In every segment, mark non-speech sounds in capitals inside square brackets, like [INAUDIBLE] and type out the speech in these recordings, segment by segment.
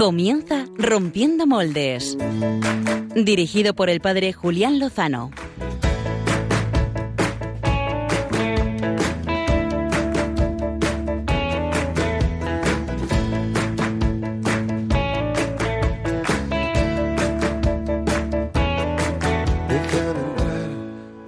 Comienza Rompiendo Moldes. Dirigido por el padre Julián Lozano.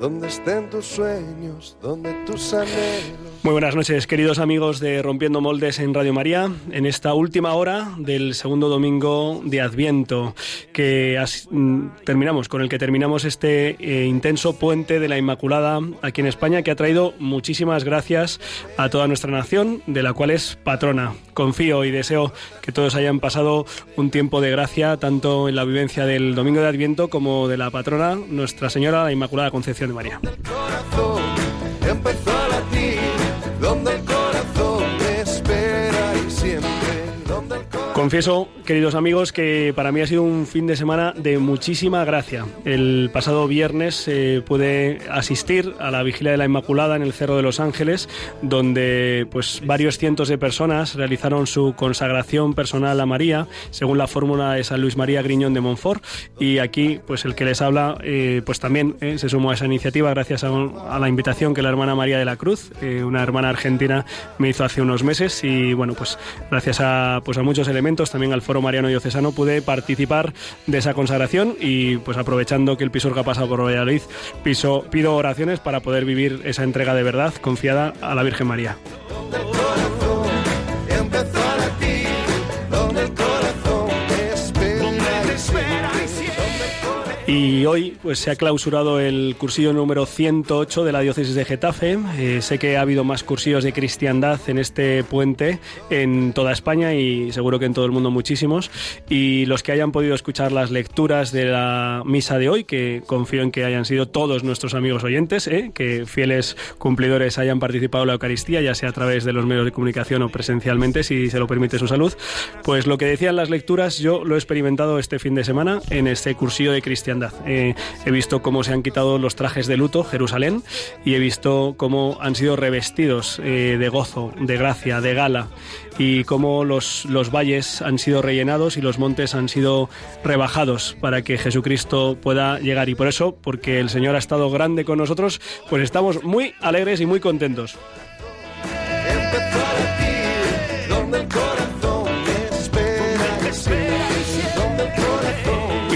donde estén tus sueños, donde tus anhelos muy buenas noches, queridos amigos de Rompiendo Moldes en Radio María, en esta última hora del segundo domingo de Adviento, que mm, terminamos, con el que terminamos este eh, intenso puente de la Inmaculada aquí en España, que ha traído muchísimas gracias a toda nuestra nación, de la cual es patrona. Confío y deseo que todos hayan pasado un tiempo de gracia, tanto en la vivencia del domingo de Adviento como de la patrona, Nuestra Señora, la Inmaculada Concepción de María. Confieso, queridos amigos, que para mí ha sido un fin de semana de muchísima gracia. El pasado viernes eh, pude asistir a la vigilia de la Inmaculada en el Cerro de los Ángeles, donde pues varios cientos de personas realizaron su consagración personal a María, según la fórmula de San Luis María Griñón de Montfort. Y aquí, pues el que les habla, eh, pues también eh, se sumó a esa iniciativa gracias a, a, la invitación que la hermana María de la Cruz, una hermana argentina, me hizo hace unos meses. Y bueno, pues gracias a, pues a muchos elementos también al Foro Mariano Diocesano, pude participar de esa consagración y pues aprovechando que el Pisorga ha pasado por Valladolid, piso, pido oraciones para poder vivir esa entrega de verdad confiada a la Virgen María. Y hoy pues, se ha clausurado el cursillo número 108 de la diócesis de Getafe. Eh, sé que ha habido más cursillos de cristiandad en este puente en toda España y seguro que en todo el mundo muchísimos. Y los que hayan podido escuchar las lecturas de la misa de hoy, que confío en que hayan sido todos nuestros amigos oyentes, eh, que fieles cumplidores hayan participado en la Eucaristía, ya sea a través de los medios de comunicación o presencialmente, si se lo permite su salud, pues lo que decían las lecturas yo lo he experimentado este fin de semana en este cursillo de cristiandad eh, he visto cómo se han quitado los trajes de luto, Jerusalén, y he visto cómo han sido revestidos eh, de gozo, de gracia, de gala, y cómo los, los valles han sido rellenados y los montes han sido rebajados para que Jesucristo pueda llegar. Y por eso, porque el Señor ha estado grande con nosotros, pues estamos muy alegres y muy contentos.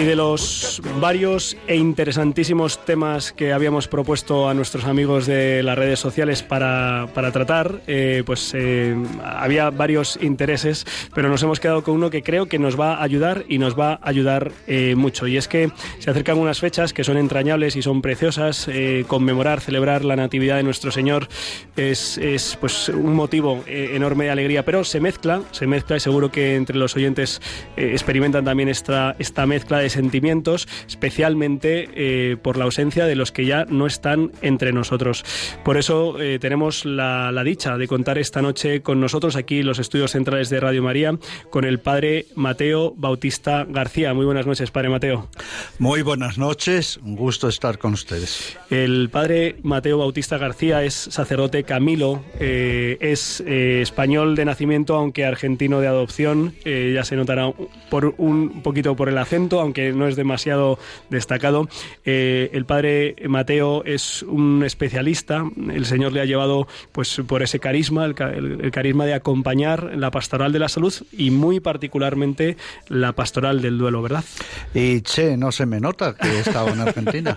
De los varios e interesantísimos temas que habíamos propuesto a nuestros amigos de las redes sociales para, tratar, eh, pues eh, había varios intereses, pero nos hemos quedado con uno que creo que nos va a ayudar y nos va a ayudar eh, mucho. Y es que se acercan unas fechas que son entrañables y son preciosas. conmemorar, celebrar la Natividad de nuestro Señor es, es pues un motivo enorme de alegría, pero se mezcla, se mezcla y seguro que entre los oyentes experimentan también esta, esta mezcla de sentimientos, especialmente eh, por la ausencia de los que ya no están entre nosotros. Por eso eh, tenemos la, dicha de contar esta noche con nosotros aquí los estudios centrales de Radio María con el padre Mateo Bautista García. Muy buenas noches, padre Mateo. Muy buenas noches, un gusto estar con ustedes. El padre Mateo Bautista García es sacerdote Camilo, eh, es español de nacimiento, aunque argentino de adopción. ya se notará por un poquito por el acento, aunque que no es demasiado destacado. Eh, el padre Mateo es un especialista, el Señor le ha llevado pues por ese carisma, el, carisma de acompañar la pastoral de la salud y muy particularmente la pastoral del duelo, ¿verdad? Y che, no se me nota que he estado en Argentina.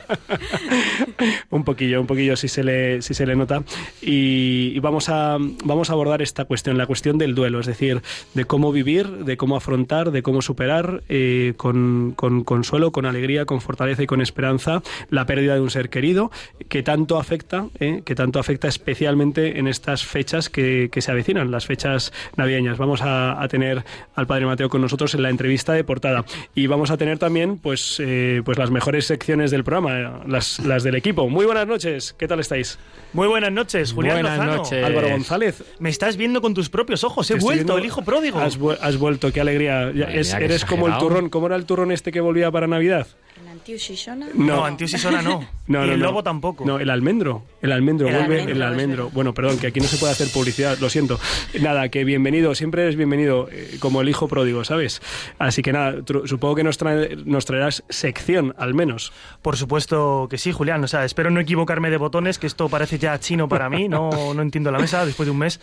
[LAUGHS] un poquillo, un poquillo si se le, si se le nota. Y, vamos, a, vamos a abordar esta cuestión, la cuestión del duelo, es decir, de cómo vivir, de cómo afrontar, de cómo superar eh, con con consuelo, con alegría, con fortaleza y con esperanza la pérdida de un ser querido que tanto afecta, ¿eh? que tanto afecta especialmente en estas fechas que, se avecinan, las fechas navideñas. Vamos a, tener al Padre Mateo con nosotros en la entrevista de portada y vamos a tener también pues, eh, pues las mejores secciones del programa, las, las del equipo. Muy buenas noches, ¿qué tal estáis? Muy buenas noches, Julián buenas noches. Álvaro González. Me estás viendo con tus propios ojos, he vuelto, el hijo pródigo. Has, vuelto, qué alegría. eres como el turrón, ¿cómo era el turrón este que volvía para Navidad? ¿Antiusisona? No, Antiusisona no. no. y [LAUGHS] el lobo tampoco. No, el almendro. El almendro, El vuelve almendro, el almendro. Bueno, perdón, que aquí no se puede hacer publicidad, lo siento. Nada, que bienvenido, siempre eres bienvenido, eh, como el hijo pródigo, ¿sabes? Así que nada, supongo que nos, trae- nos traerás sección, al menos. Por supuesto que sí, Julián. O sea, espero no equivocarme de botones, que esto parece ya chino para mí. No, no entiendo la mesa después de un mes.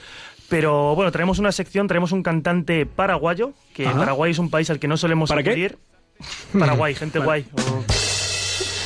Pero bueno, traemos una sección, traemos un cantante paraguayo, que Ajá. Paraguay es un país al que no solemos ¿Para qué? Paraguay, gente guay. O-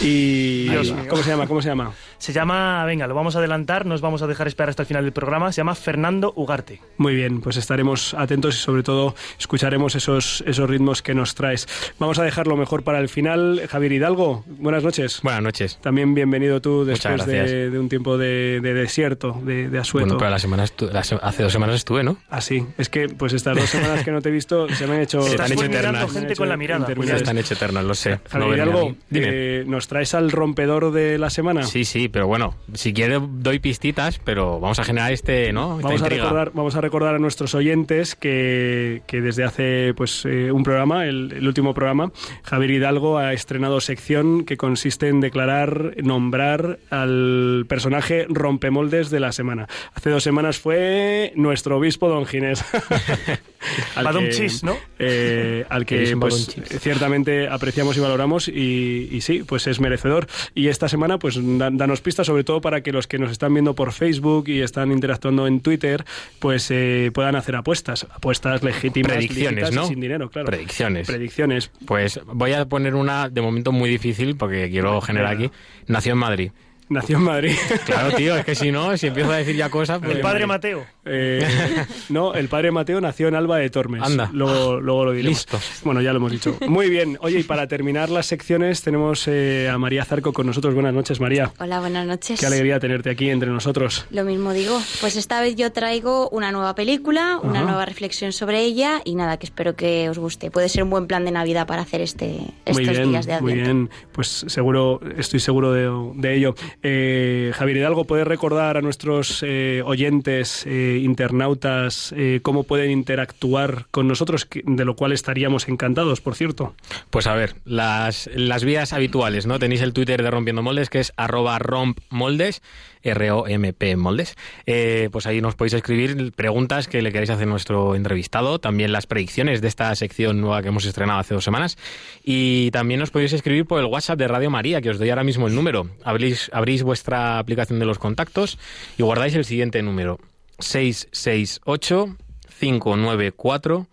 Y... ¿Cómo se llama? ¿Cómo se llama? Se llama, venga, lo vamos a adelantar, nos vamos a dejar esperar hasta el final del programa. Se llama Fernando Ugarte. Muy bien, pues estaremos atentos y sobre todo escucharemos esos, esos ritmos que nos traes. Vamos a dejarlo mejor para el final. Javier Hidalgo, buenas noches. Buenas noches. También bienvenido tú después de, un tiempo de, de desierto, de, de asueto. Bueno, pero la semana estu- la se- hace dos semanas estuve, ¿no? Así, es que pues estas dos semanas que no te he visto se me han hecho... Se han hecho eternas. gente con la mirada. interminables. Ya están hechos eternas, lo sé. Javier No Hidalgo, eh, ¿nos traes al rompedor de la semana? Sí, sí, pero bueno, si quieres doy pistitas, pero vamos a generar este, ¿no? Esta Vamos a, recordar, vamos a recordar a nuestros oyentes que, que desde hace pues eh, un programa, el, el último programa, Javier Hidalgo ha estrenado sección que consiste en declarar, nombrar al personaje rompemoldes de la semana. Hace dos semanas fue nuestro obispo Don Ginés. [LAUGHS] al Badum que, chis, ¿no? eh, al que un pues, ciertamente apreciamos y valoramos y, y sí, pues es merecedor. Y esta semana, pues da- pistas, sobre todo para que los que nos están viendo por Facebook y están interactuando en Twitter, pues eh, puedan hacer apuestas, apuestas legítimas, Predicciones, y ¿no? sin dinero, claro. Predicciones. Predicciones. Pues voy a poner una de momento muy difícil porque quiero generar aquí. Nació en Madrid. Nació en Madrid. Claro, tío, es que si no, si empiezo a decir ya cosas, pues... El padre Mateo. Eh, [LAUGHS] no, el padre Mateo nació en Alba de Tormes. Anda. Luego, luego lo diremos. Listo. Bueno, ya lo hemos dicho. Muy bien. Oye, y para terminar las secciones tenemos eh, a María Zarco con nosotros. Buenas noches, María. Hola, buenas noches. Qué alegría tenerte aquí entre nosotros. Lo mismo digo. Pues esta vez yo traigo una nueva película, una Ajá. nueva reflexión sobre ella y nada, que espero que os guste. Puede ser un buen plan de Navidad para hacer este, estos muy bien, días de muy Adviento. bien. Pues seguro, estoy seguro de, de ello. Eh, Javier Hidalgo, ¿puedes recordar a nuestros eh, oyentes, internautas, eh, cómo pueden interactuar con nosotros? De lo cual estaríamos encantados, por cierto. Pues a ver, las, las vías habituales, ¿no? Tenéis el Twitter de Rompiendo Moldes, que es arroba rompmoldes, R-O-M-P moldes. Eh, pues ahí nos podéis escribir preguntas que le queréis hacer a nuestro entrevistado, también las predicciones de esta sección nueva que hemos estrenado hace dos semanas. Y también nos podéis escribir por el WhatsApp de Radio María, que os doy ahora mismo el número. Abrís, abrís vuestra aplicación de los contactos y guardáis el siguiente número. 668 594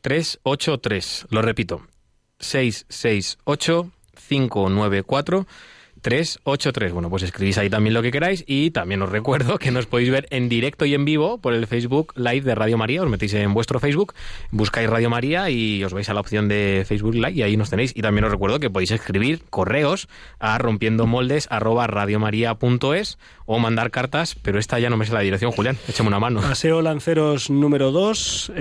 383. Lo repito. 668 594 383. Bueno, pues escribís ahí también lo que queráis y también os recuerdo que nos podéis ver en directo y en vivo por el Facebook Live de Radio María. Os metéis en vuestro Facebook, buscáis Radio María y os vais a la opción de Facebook Live y ahí nos tenéis. Y también os recuerdo que podéis escribir correos a rompiendomoldes arroba radiomaria.es o mandar cartas, pero esta ya no me sé la dirección, Julián. Échame una mano. Paseo Lanceros número 2.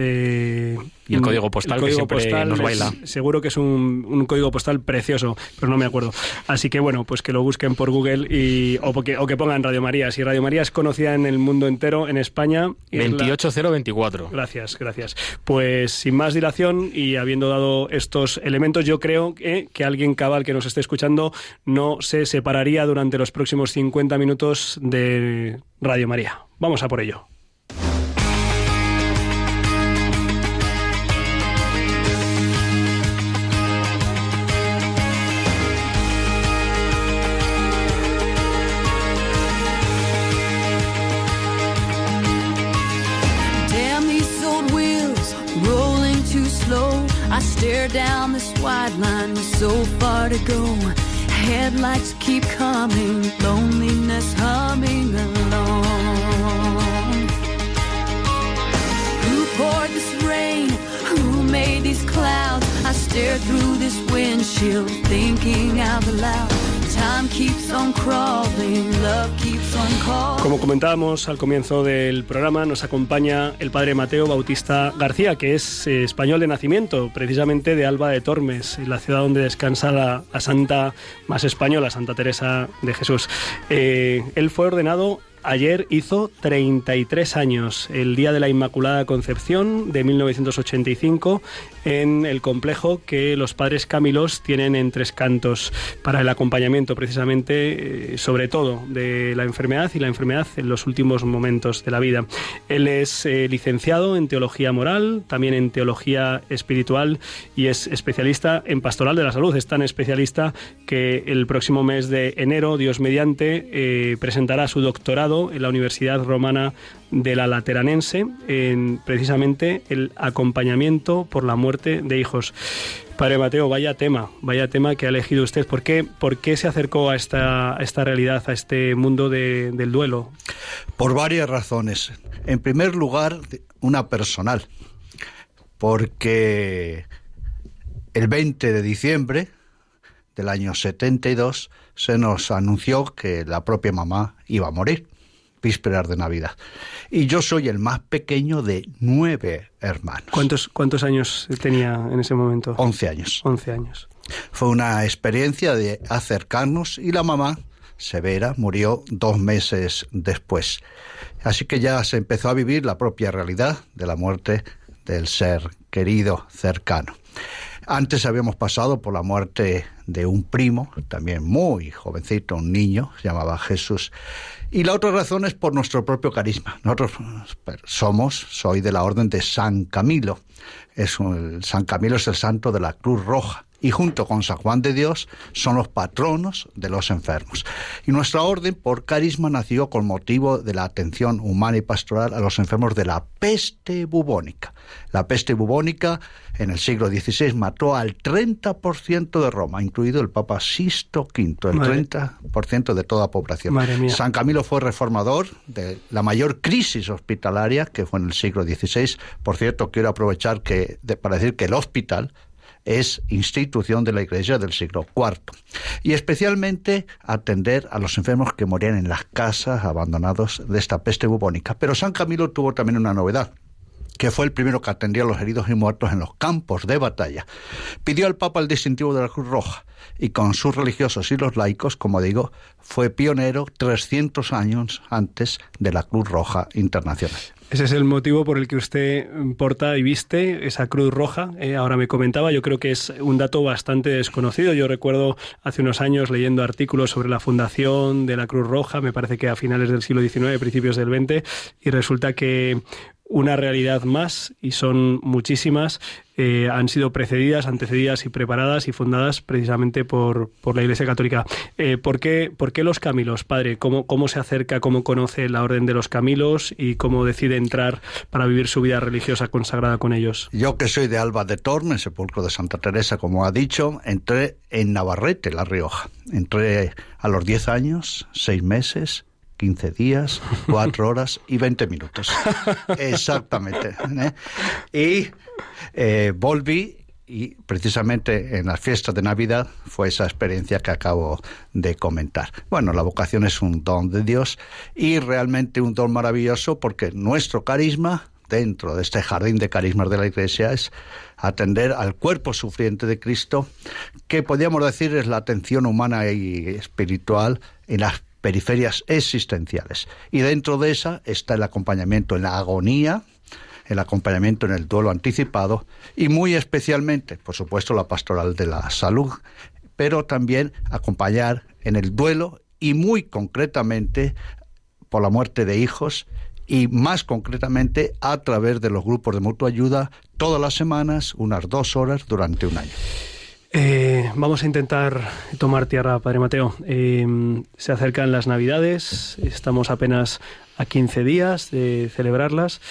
Y el código postal, que siempre nos es- baila. seguro que es un, un código postal precioso, pero no me acuerdo. Así que bueno, pues que lo busquen por Google y, o, porque- o que pongan Radio María. Si Radio María es conocida en el mundo entero, en España. y es la- 28024. Gracias, gracias. Pues sin más dilación y habiendo dado estos elementos, yo creo que, que alguien cabal que nos esté escuchando no se separaría durante los próximos 50 minutos de Radio María. Vamos a por ello. Down this wide line with so far to go. Headlights keep coming, loneliness humming along. Who poured this rain? Who made these clouds? I stare through this windshield, thinking out loud. Como comentábamos al comienzo del programa, nos acompaña el padre Mateo Bautista García, que es eh, español de nacimiento, precisamente de Alba de Tormes, la ciudad donde descansa la, la santa más española, Santa Teresa de Jesús. Eh, él fue ordenado ayer hizo 33 años, el Día de la Inmaculada Concepción de 1985, en el complejo que los padres Camilos tienen en Tres Cantos para el acompañamiento precisamente, eh, sobre todo, de la enfermedad y la enfermedad en los últimos momentos de la vida. Él es eh, licenciado en Teología Moral, también en Teología Espiritual y es especialista en Pastoral de la Salud. Es tan especialista que el próximo mes de enero, Dios mediante, eh, presentará su doctorado en la Universidad Romana de la Lateranense en precisamente el acompañamiento por la muerte de hijos. Padre Mateo, vaya tema, vaya tema que ha elegido usted. ¿Por qué, por qué se acercó a esta, esta realidad, a este mundo de- del duelo? Por varias razones. En primer lugar, una personal, porque el 20 de diciembre del año 72 se nos anunció que la propia mamá iba a morir, vísperas de Navidad. Y yo soy el más pequeño de nueve hermanos. ¿Cuántos, cuántos años tenía en ese momento? 11 años. 11 años. Fue una experiencia de acercarnos y la mamá, Severa, murió dos meses después. Así que ya se empezó a vivir la propia realidad de la muerte del ser querido cercano. Antes habíamos pasado por la muerte de un primo, también muy jovencito, un niño, se llamaba Jesús. Y la otra razón es por nuestro propio carisma. Nosotros somos, soy de la orden de San Camilo. Es un- San Camilo es el santo de la Cruz Roja y junto con San Juan de Dios son los patronos de los enfermos. Y nuestra orden por carisma nació con motivo de la atención humana y pastoral a los enfermos de la peste bubónica. La peste bubónica en el siglo XVI mató al 30% de Roma, incluido el Papa Sisto V, el Madre- 30% de toda población. Madre mía. San Camilo fue reformador de la mayor crisis hospitalaria que fue en el siglo XVI. Por cierto, quiero aprovechar que, de- para decir que el hospital es institución de la Iglesia del siglo IV. Y especialmente atender a los enfermos que morían en las casas abandonados de esta peste bubónica. Pero San Camilo tuvo también una novedad que fue el primero que atendía a los heridos y muertos en los campos de batalla. Pidió al Papa el distintivo de la Cruz Roja y con sus religiosos y los laicos, como digo, fue pionero 300 años antes de la Cruz Roja Internacional. Ese es el motivo por el que usted porta y viste esa cruz roja. Eh, ahora me comentaba, yo creo que es un dato bastante desconocido. Yo recuerdo hace unos años leyendo artículos sobre la fundación de la Cruz Roja, me parece que a finales del siglo XIX, principios del XX, y resulta que una realidad más, y son muchísimas, eh, han sido precedidas, antecedidas y preparadas y fundadas precisamente por, por la Iglesia Católica. Eh, ¿por, qué, ¿Por qué los Camilos, padre? ¿Cómo, ¿Cómo se acerca, cómo conoce la Orden de los Camilos y cómo decide entrar para vivir su vida religiosa consagrada con ellos? Yo que soy de Alba de Torme, sepulcro de Santa Teresa, como ha dicho, entré en Navarrete, La Rioja. Entré a los 10 años, 6 meses, 15 días, 4 [LAUGHS] horas y 20 minutos. Exactamente. ¿eh? Y eh, volví y precisamente en las fiestas de Navidad fue esa experiencia que acabo de comentar. Bueno, la vocación es un don de Dios y realmente un don maravilloso porque nuestro carisma dentro de este jardín de carismas de la Iglesia es atender al cuerpo sufriente de Cristo, que podríamos decir es la atención humana y espiritual en las periferias existenciales. Y dentro de esa está el acompañamiento en la agonía, el acompañamiento en el duelo anticipado y muy especialmente, por supuesto, la pastoral de la salud, pero también acompañar en el duelo y muy concretamente por la muerte de hijos y más concretamente a través de los grupos de mutua ayuda todas las semanas, unas dos horas durante un año. Eh, vamos a intentar tomar tierra, Padre Mateo. Eh, se acercan las Navidades, estamos apenas a 15 días de celebrarlas.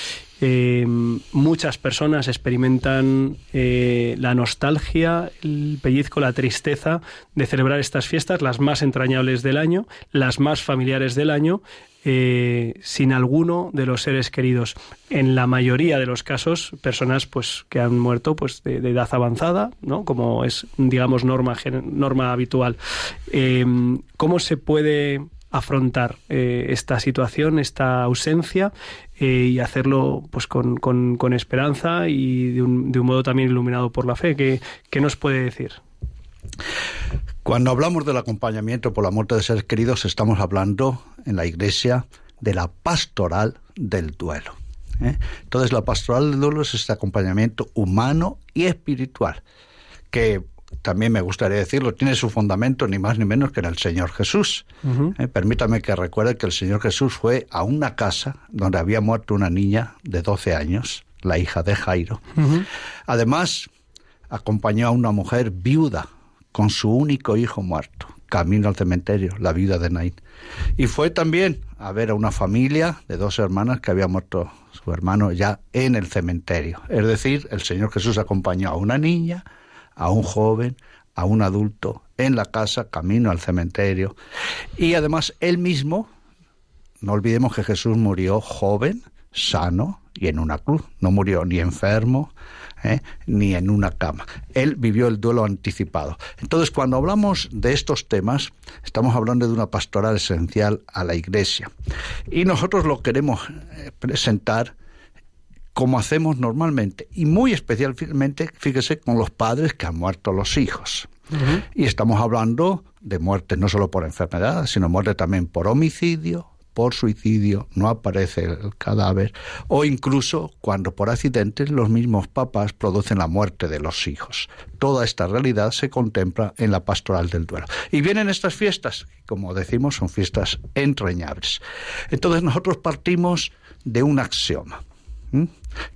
Eh, muchas personas experimentan eh, la nostalgia, el pellizco, la tristeza de celebrar estas fiestas, las más entrañables del año, las más familiares del año, eh, sin alguno de los seres queridos. En la mayoría de los casos, personas pues que han muerto pues de, edad avanzada, ¿no? Como es, digamos, norma, norma habitual. Eh, ¿Cómo se puede afrontar eh, esta situación, esta ausencia eh, y hacerlo pues con, con- con esperanza y de un, de un modo también iluminado por la fe? ¿Qué, qué nos puede decir? Cuando hablamos del acompañamiento por la muerte de seres queridos, estamos hablando en la Iglesia de la pastoral del duelo. ¿eh? Entonces, la pastoral del duelo es este acompañamiento humano y espiritual, que también me gustaría decirlo, tiene su fundamento ni más ni menos que en el Señor Jesús. Eh, permítame que recuerde que el Señor Jesús fue a una casa donde había muerto una niña de 12 años, la hija de Jairo. Además, acompañó a una mujer viuda con su único hijo muerto, camino al cementerio, la viuda de Naín. Y fue también a ver a una familia de dos hermanas que había muerto su hermano ya en el cementerio. Es decir, el Señor Jesús acompañó a una niña, a un joven, a un adulto en la casa, camino al cementerio. Y además él mismo, no olvidemos que Jesús murió joven, sano y en una cruz. No murió ni enfermo, ¿eh? ni en una cama. Él vivió el duelo anticipado. Entonces, cuando hablamos de estos temas, estamos hablando de una pastoral esencial a la Iglesia. Y nosotros lo queremos eh, presentar como hacemos normalmente, y muy especialmente, fíjese, con los padres que han muerto los hijos. Y estamos hablando de muerte no solo por enfermedad, sino muerte también por homicidio, por suicidio, no aparece el cadáver, o incluso cuando por accidentes los mismos papás producen la muerte de los hijos. Toda esta realidad se contempla en la pastoral del duelo. Y vienen estas fiestas, como decimos, son fiestas entrañables. Entonces nosotros partimos de un axioma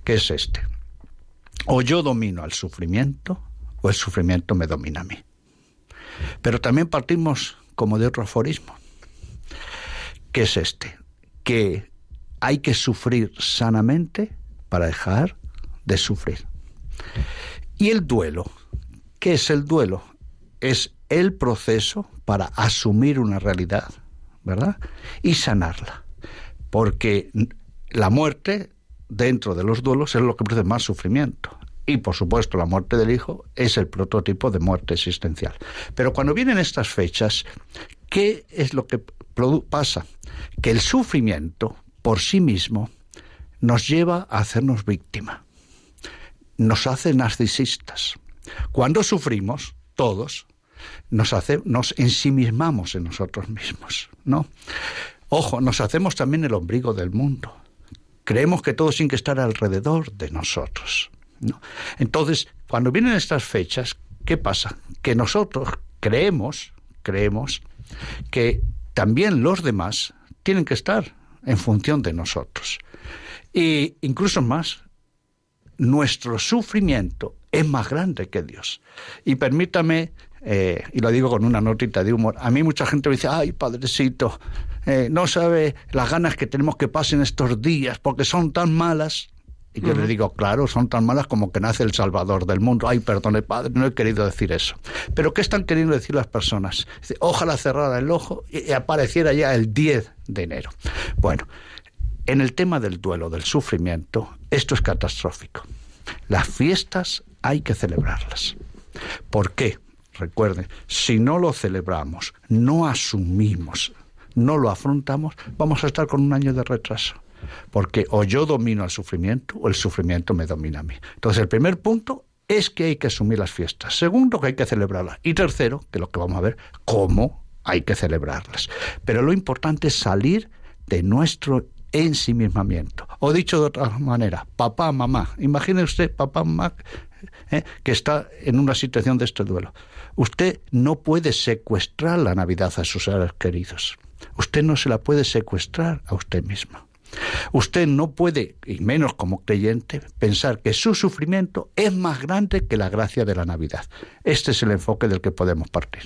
que es este. O yo domino al sufrimiento o el sufrimiento me domina a mí. Pero también partimos como de otro aforismo, que es este, que hay que sufrir sanamente para dejar de sufrir. Y el duelo, ¿qué es el duelo? Es el proceso para asumir una realidad, ¿verdad? Y sanarla. Porque la muerte dentro de los duelos es lo que produce más sufrimiento. Y por supuesto la muerte del hijo es el prototipo de muerte existencial. Pero cuando vienen estas fechas, ¿qué es lo que pasa? Que el sufrimiento por sí mismo nos lleva a hacernos víctima, nos hace narcisistas. Cuando sufrimos, todos, nos, hace, nos ensimismamos en nosotros mismos, ¿no? Ojo, nos hacemos también el ombligo del mundo. Creemos que todo tiene que estar alrededor de nosotros. Entonces, cuando vienen estas fechas, ¿qué pasa? Que nosotros creemos, creemos que también los demás tienen que estar en función de nosotros. E incluso más, nuestro sufrimiento es más grande que Dios. Y permítame, eh, y lo digo con una notita de humor, a mí mucha gente me dice, ay, padrecito, eh, no sabe las ganas que tenemos que pasen estos días porque son tan malas. Y yo le digo, claro, son tan malas como que nace el Salvador del mundo. Ay, perdone, padre, no he querido decir eso. Pero ¿qué están queriendo decir las personas? ojalá cerrara el ojo y apareciera ya el 10 de enero. Bueno, en el tema del duelo, del sufrimiento, esto es catastrófico. Las fiestas hay que celebrarlas. ¿Por qué? Recuerden, si no lo celebramos, no asumimos no lo afrontamos, vamos a estar con un año de retraso. Porque o yo domino el sufrimiento o el sufrimiento me domina a mí. Entonces, el primer punto es que hay que asumir las fiestas. Segundo, que hay que celebrarlas. Y tercero, que lo que vamos a ver, cómo hay que celebrarlas. Pero lo importante es salir de nuestro ensimismamiento. O dicho de otra manera, papá, mamá. Imagine usted, papá, mamá, ¿eh? que está en una situación de este duelo. Usted no puede secuestrar la Navidad a sus seres queridos. Usted no se la puede secuestrar a usted misma. Usted no puede, y menos como creyente, pensar que su sufrimiento es más grande que la gracia de la Navidad. Este es el enfoque del que podemos partir.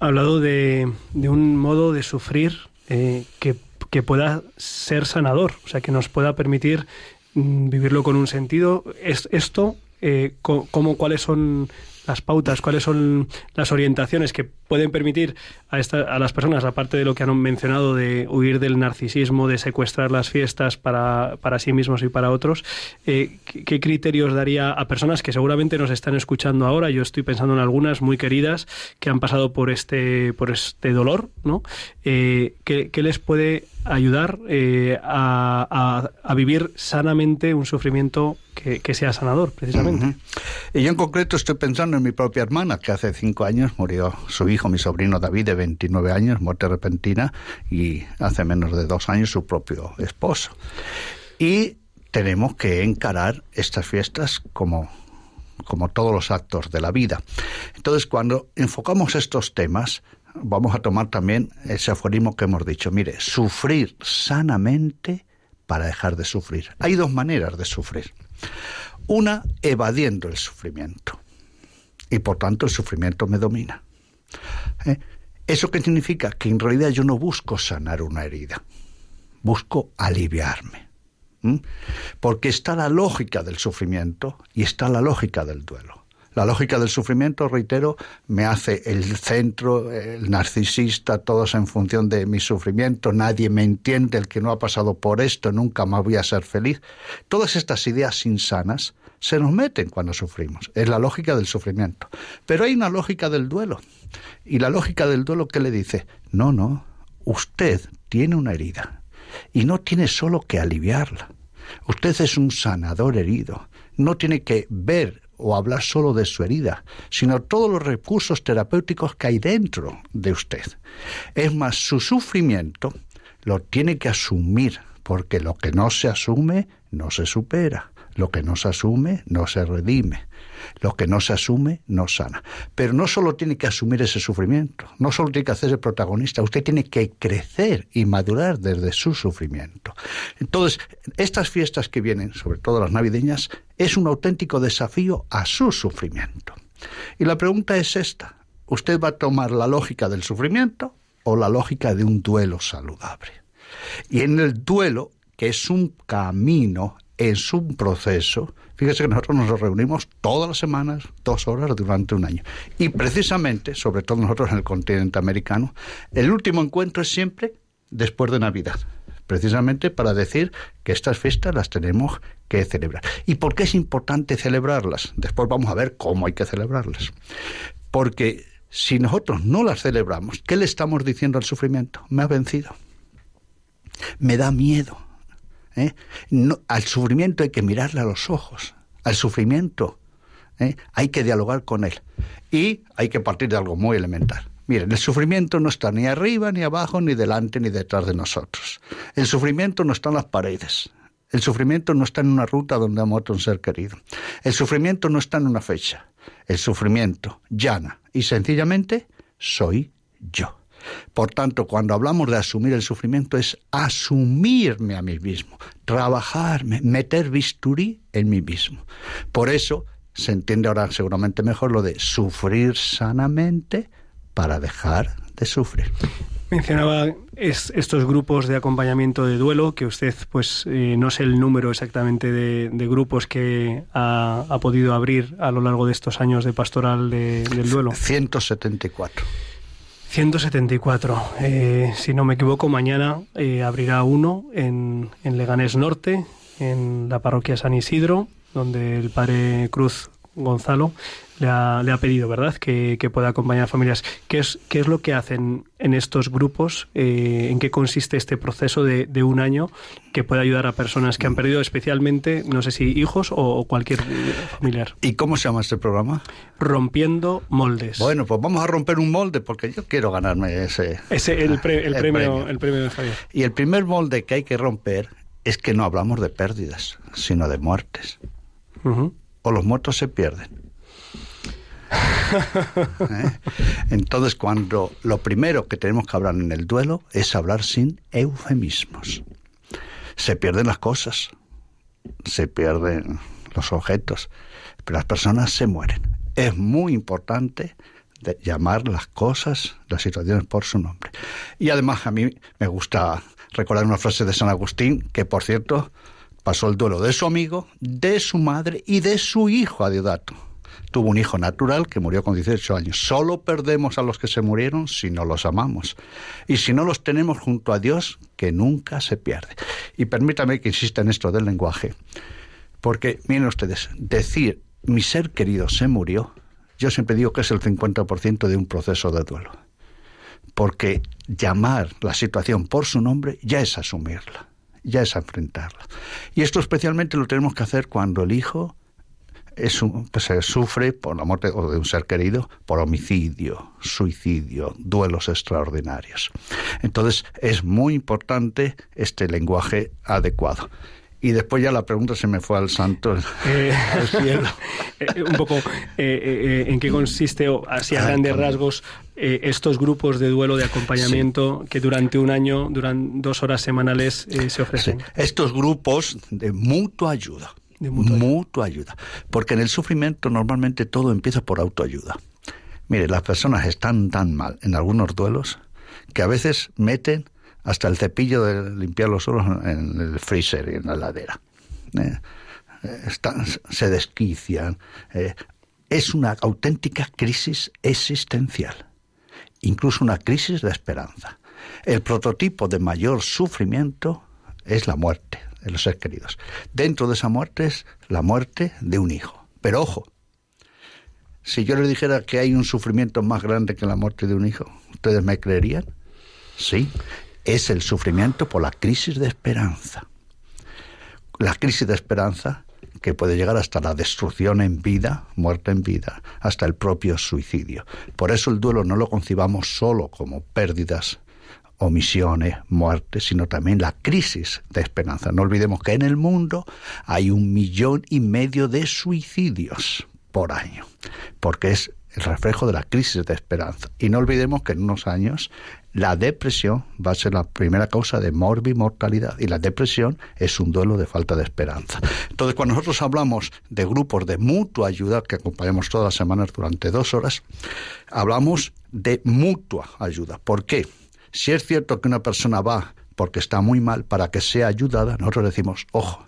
Ha hablado de, un modo de sufrir eh, que, pueda ser sanador, o sea, que nos pueda permitir mm, vivirlo con un sentido. Es, esto, eh, como, ¿cuáles son las pautas, cuáles son las orientaciones que pueden permitir a, a las personas, aparte de lo que han mencionado de huir del narcisismo, de secuestrar las fiestas para, para sí mismos y para otros, eh, ¿qué, criterios daría a personas que seguramente nos están escuchando ahora? Yo estoy pensando en algunas muy queridas que han pasado por este, por este dolor, ¿no? Eh, ¿qué, les puede ayudar eh, a, a, vivir sanamente un sufrimiento que, sea sanador, precisamente? Y yo en concreto estoy pensando y mi propia hermana, que hace cinco años murió su hijo, mi sobrino David, de 29 años, muerte repentina, y hace menos de dos años su propio esposo. Y tenemos que encarar estas fiestas como, como todos los actos de la vida. Entonces, cuando enfocamos estos temas, vamos a tomar también ese aforismo que hemos dicho. Mire, sufrir sanamente para dejar de sufrir. Hay dos maneras de sufrir. Una, evadiendo el sufrimiento. Y por tanto el sufrimiento me domina. ¿Eh? ¿Eso qué significa? Que en realidad yo no busco sanar una herida. Busco aliviarme. ¿Mm? Porque está la lógica del sufrimiento y está la lógica del duelo. La lógica del sufrimiento, reitero, me hace el centro, el narcisista, todos en función de mi sufrimiento, nadie me entiende, el que no ha pasado por esto, nunca más voy a ser feliz. Todas estas ideas insanas se nos meten cuando sufrimos. Es la lógica del sufrimiento. Pero hay una lógica del duelo. Y la lógica del duelo que le dice, no, no, usted tiene una herida y no tiene solo que aliviarla. Usted es un sanador herido. No tiene que ver o hablar solo de su herida, sino todos los recursos terapéuticos que hay dentro de usted. Es más, su sufrimiento lo tiene que asumir, porque lo que no se asume no se supera. Lo que no se asume no se redime. Lo que no se asume no sana. Pero no solo tiene que asumir ese sufrimiento, no solo tiene que hacerse protagonista, usted tiene que crecer y madurar desde su sufrimiento. Entonces, estas fiestas que vienen, sobre todo las navideñas, es un auténtico desafío a su sufrimiento. Y la pregunta es esta, ¿usted va a tomar la lógica del sufrimiento o la lógica de un duelo saludable? Y en el duelo, que es un camino es un proceso. Fíjese que nosotros nos reunimos todas las semanas, dos horas durante un año. Y precisamente, sobre todo nosotros en el continente americano, el último encuentro es siempre después de Navidad. Precisamente para decir que estas fiestas las tenemos que celebrar. ¿Y por qué es importante celebrarlas? Después vamos a ver cómo hay que celebrarlas. Porque si nosotros no las celebramos, ¿qué le estamos diciendo al sufrimiento? Me ha vencido. Me da miedo ¿eh? al sufrimiento hay que mirarle a los ojos. Al sufrimiento ¿eh? hay que dialogar con él. Y hay que partir de algo muy elemental. Miren, el sufrimiento no está ni arriba, ni abajo, ni delante, ni detrás de nosotros. El sufrimiento no está en las paredes. El sufrimiento no está en una ruta donde ha muerto un ser querido. El sufrimiento no está en una fecha. El sufrimiento, llana y sencillamente, soy yo. Por tanto, cuando hablamos de asumir el sufrimiento es asumirme a mí mismo, trabajarme, meter bisturí en mí mismo. Por eso se entiende ahora seguramente mejor lo de sufrir sanamente para dejar de sufrir. Mencionaba estos grupos de acompañamiento de duelo, que usted, pues, eh, no sé el número exactamente de, grupos que ha, podido abrir a lo largo de estos años de pastoral del duelo. 174. 174. Eh, si no me equivoco, mañana eh, abrirá uno en, en Leganés Norte, en la parroquia San Isidro, donde el padre Cruz Gonzalo le ha, le ha pedido, ¿verdad?, que, que, pueda acompañar a familias. ¿Qué es, ¿Qué es lo que hacen en estos grupos? Eh, ¿En qué consiste este proceso de, de, un año que puede ayudar a personas que han perdido especialmente, no sé si hijos o, cualquier familiar? ¿Y cómo se llama este programa? Rompiendo moldes. Bueno, pues vamos a romper un molde porque yo quiero ganarme ese... ese el, el, premio, el premio de Javier. Y el primer molde que hay que romper es que no hablamos de pérdidas, sino de muertes. O los muertos se pierden ¿Eh? Entonces, cuando lo primero que tenemos que hablar en el duelo es hablar sin eufemismos. Se pierden las cosas, se pierden los objetos, pero las personas se mueren. Es muy importante llamar las cosas, las situaciones por su nombre. Y además a mí me gusta recordar una frase de San Agustín, que por cierto pasó el duelo de su amigo, de su madre y de su hijo a Diodato tuvo un hijo natural que murió con 18 años. Solo perdemos a los que se murieron si no los amamos. Y si no los tenemos junto a Dios, que nunca se pierde. Y permítame que insista en esto del lenguaje. Porque, miren ustedes, decir mi ser querido se murió, yo siempre digo que es el 50% de un proceso de duelo. Porque llamar la situación por su nombre ya es asumirla, ya es enfrentarla. Y esto especialmente lo tenemos que hacer cuando el hijo es un, que se sufre por la muerte o de un ser querido, por homicidio, suicidio, duelos extraordinarios. Entonces es muy importante este lenguaje adecuado. Y después ya la pregunta se me fue al santo, Eh, [LAUGHS] al cielo. [LAUGHS] eh, un poco eh, eh, en qué consiste, o así a grandes rasgos, estos grupos de duelo de acompañamiento que durante un año, durante dos horas semanales, se Sí, ofrecen. Estos grupos de mutua ayuda. De mutua ayuda. mutua ayuda. Porque en el sufrimiento normalmente todo empieza por autoayuda. Mire, las personas están tan mal en algunos duelos que a veces meten hasta el cepillo de limpiar los suelos en el freezer y en la heladera. Eh, eh, están- se desquician. eh, es una auténtica crisis existencial incluso una crisis de esperanza. El prototipo de mayor sufrimiento es la muerte de los seres queridos. Dentro de esa muerte es la muerte de un hijo. Pero ojo, si yo les dijera que hay un sufrimiento más grande que la muerte de un hijo, ¿ustedes me creerían? Sí, es el sufrimiento por la crisis de esperanza. La crisis de esperanza que puede llegar hasta la destrucción en vida, muerte en vida, hasta el propio suicidio. Por eso el duelo no lo concibamos solo como pérdidas, omisiones, muertes, sino también la crisis de esperanza. No olvidemos que en el mundo hay un millón y medio de suicidios por año, porque es el reflejo de la crisis de esperanza. Y no olvidemos que en unos años la depresión va a ser la primera causa de morbimortalidad y la depresión es un duelo de falta de esperanza. Entonces, cuando nosotros hablamos de grupos de mutua ayuda que acompañamos todas las semanas durante dos horas, hablamos de mutua ayuda. ¿Por qué? Si es cierto que una persona va porque está muy mal para que sea ayudada, nosotros decimos, ojo,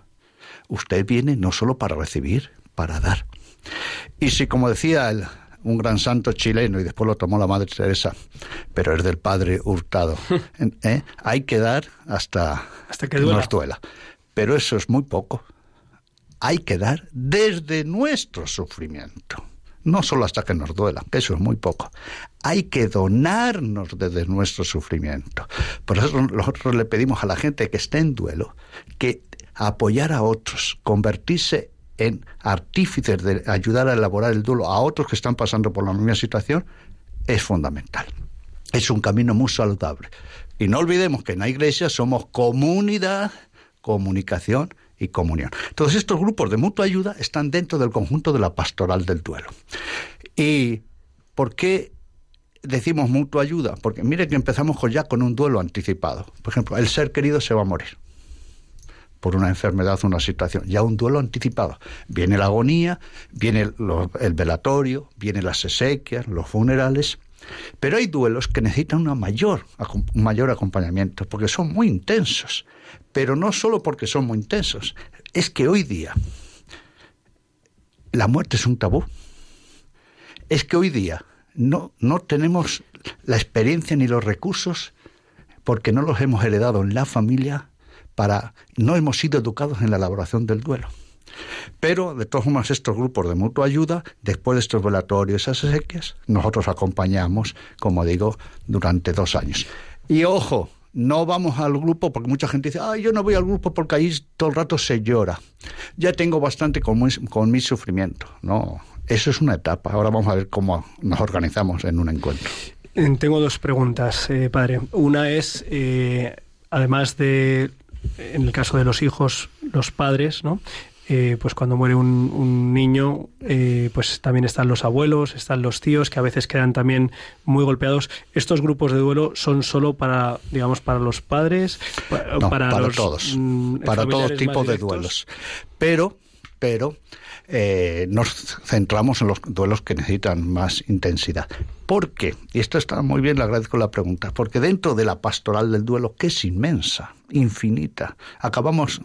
usted viene no solo para recibir, para dar. Y si, como decía el, un gran santo chileno, y después lo tomó la Madre Teresa, pero es del Padre Hurtado, [LAUGHS] ¿eh? hay que dar hasta, Hasta que duela. nos duela. Pero eso es muy poco. Hay que dar desde nuestro sufrimiento. No solo hasta que nos duela, que eso es muy poco. Hay que donarnos desde nuestro sufrimiento. Por eso nosotros le pedimos a la gente que esté en duelo que apoyar a otros, convertirse en artífices de ayudar a elaborar el duelo a otros que están pasando por la misma situación, es fundamental. Es un camino muy saludable. Y no olvidemos que en la iglesia somos comunidad, comunicación y comunión. Entonces estos grupos de mutua ayuda están dentro del conjunto de la pastoral del duelo. ¿Y por qué decimos mutua ayuda? Porque mire que empezamos ya con un duelo anticipado. Por ejemplo, el ser querido se va a morir por una enfermedad una situación, ya un duelo anticipado. Viene la agonía, viene el velatorio, vienen las exequias, los funerales, pero hay duelos que necesitan una mayor, un mayor acompañamiento, porque son muy intensos, pero no solo porque son muy intensos, es que hoy día la muerte es un tabú. Es que hoy día no, no tenemos la experiencia ni los recursos porque no los hemos heredado en la familia para no hemos sido educados en la elaboración del duelo. Pero, de todas formas, estos grupos de mutua ayuda, después de estos velatorios, esas exequias, nosotros acompañamos, como digo, durante dos años. Y ojo, no vamos al grupo porque mucha gente dice, ay, yo no voy al grupo porque ahí todo el rato se llora. Ya tengo bastante con con mi sufrimiento. No, eso es una etapa. Ahora vamos a ver cómo nos organizamos en un encuentro. Eh, Tengo dos preguntas, eh, padre. Una es, eh, además de, en el caso de los hijos, los padres, ¿no? Eh, pues cuando muere un, un niño, eh, pues también están los abuelos, están los tíos, que a veces quedan también muy golpeados. ¿Estos grupos de duelo son solo para, digamos, para los padres? No, para, los, todos, mm, para todo tipo de duelos. Pero, pero eh, nos centramos en los duelos que necesitan más intensidad. ¿Por qué? Y esto está muy bien, le agradezco la pregunta, porque dentro de la pastoral del duelo, que es inmensa, infinita, acabamos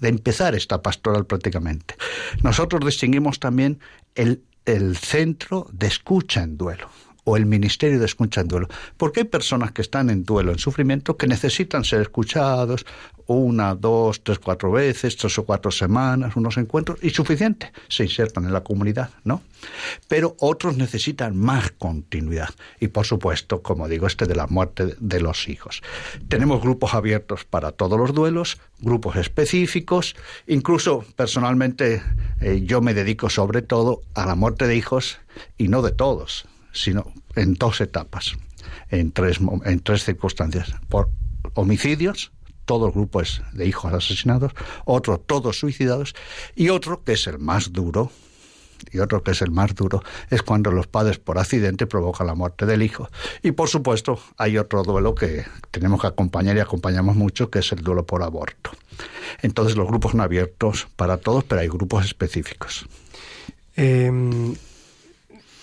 de empezar esta pastoral prácticamente. Nosotros distinguimos también el, el centro de escucha en duelo. O el Ministerio de Escucha en Duelo, porque hay personas que están en duelo, en sufrimiento, que necesitan ser escuchados una, dos, tres, cuatro veces, tres o cuatro semanas, unos encuentros, y suficiente, se insertan en la comunidad, ¿no? Pero otros necesitan más continuidad, y por supuesto, como digo, este de la muerte de los hijos. Tenemos grupos abiertos para todos los duelos, grupos específicos, incluso personalmente eh, yo me dedico sobre todo a la muerte de hijos, y no de todos, sino en dos etapas, en tres, en tres circunstancias, por homicidios, todo el grupo es de hijos asesinados, otro todos suicidados, y otro que es el más duro, y otro que es el más duro, es cuando los padres por accidente provocan la muerte del hijo. Y por supuesto hay otro duelo que tenemos que acompañar y acompañamos mucho, que es el duelo por aborto. Entonces los grupos son abiertos para todos, pero hay grupos específicos. Eh,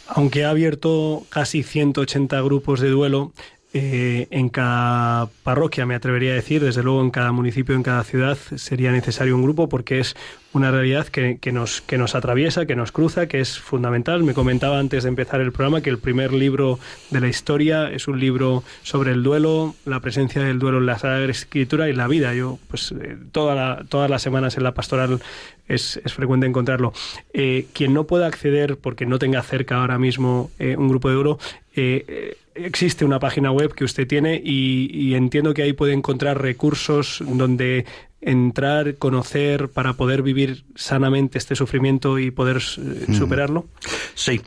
aunque ha abierto casi 180 grupos de duelo, eh, en cada parroquia, me atrevería a decir, desde luego en cada municipio, en cada ciudad, sería necesario un grupo porque es una realidad que, nos, que nos atraviesa, que nos cruza, que es fundamental. Me comentaba antes de empezar el programa que el primer libro de la historia es un libro sobre el duelo, la presencia del duelo en la Sagrada Escritura y la vida. Yo, pues, eh, toda la, todas las semanas en la pastoral es, es frecuente encontrarlo. Eh, quien no pueda acceder porque no tenga cerca ahora mismo eh, un grupo de oro, eh, existe una página web que usted tiene y, y, entiendo que ahí puede encontrar recursos donde entrar, conocer para poder vivir sanamente este sufrimiento y poder eh, superarlo. Sí.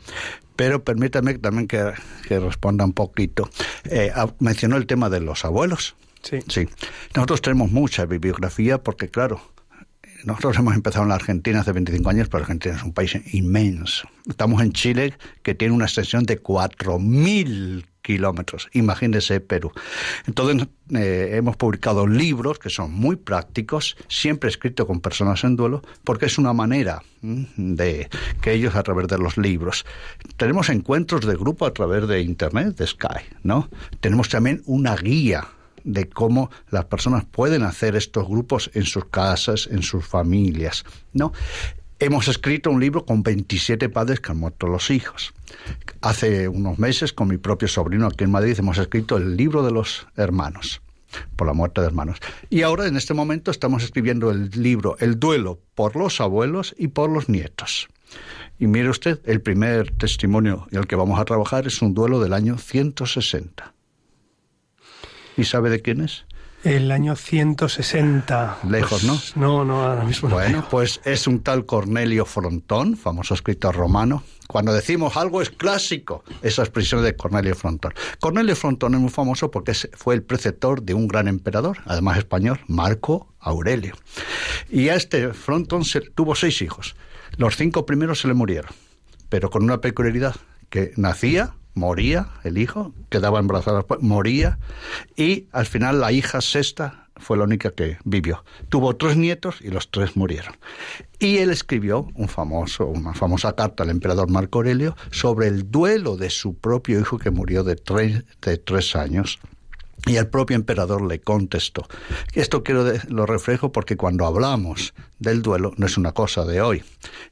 Pero permítame también que, que responda un poquito. Eh, mencionó el tema de los abuelos. Sí. sí. Nosotros tenemos mucha bibliografía porque, claro, nosotros hemos empezado en la Argentina hace 25 años, pero Argentina es un país inmenso. Estamos en Chile, que tiene una extensión de 4.000 kilómetros. Imagínese Perú. Entonces, eh, hemos publicado libros que son muy prácticos, siempre escritos con personas en duelo, porque es una manera de que ellos a través de los libros. Tenemos encuentros de grupo a través de Internet, de Sky, ¿no? Tenemos también una guía de cómo las personas pueden hacer estos grupos en sus casas, en sus familias, ¿no? Hemos escrito un libro con 27 padres que han muerto los hijos. Hace unos meses, con mi propio sobrino aquí en Madrid, hemos escrito el libro de los hermanos, por la muerte de hermanos. Y ahora, en este momento, estamos escribiendo el libro El duelo por los abuelos y por los nietos. Y mire usted, el primer testimonio en el que vamos a trabajar es un duelo del año 160. ¿Y sabe de quién es? El año 160. Lejos, pues, ¿no? No, no, ahora mismo. Bueno, no pues es un tal Cornelio Frontón, famoso escritor romano. Cuando decimos algo es clásico, esa expresión de Cornelio Frontón. Cornelio Frontón es muy famoso porque fue el preceptor de un gran emperador, además español, Marco Aurelio. Y a este Frontón se, tuvo seis hijos. Los cinco primeros se le murieron, pero con una peculiaridad, que nacía moría el hijo, quedaba embarazada, moría, y al final la hija sexta fue la única que vivió. Tuvo tres nietos y los tres murieron. Y él escribió un famoso, una famosa carta al emperador Marco Aurelio sobre el duelo de su propio hijo que murió de de tres años. Y el propio emperador le contestó. Esto quiero de, lo reflejo porque cuando hablamos del duelo no es una cosa de hoy.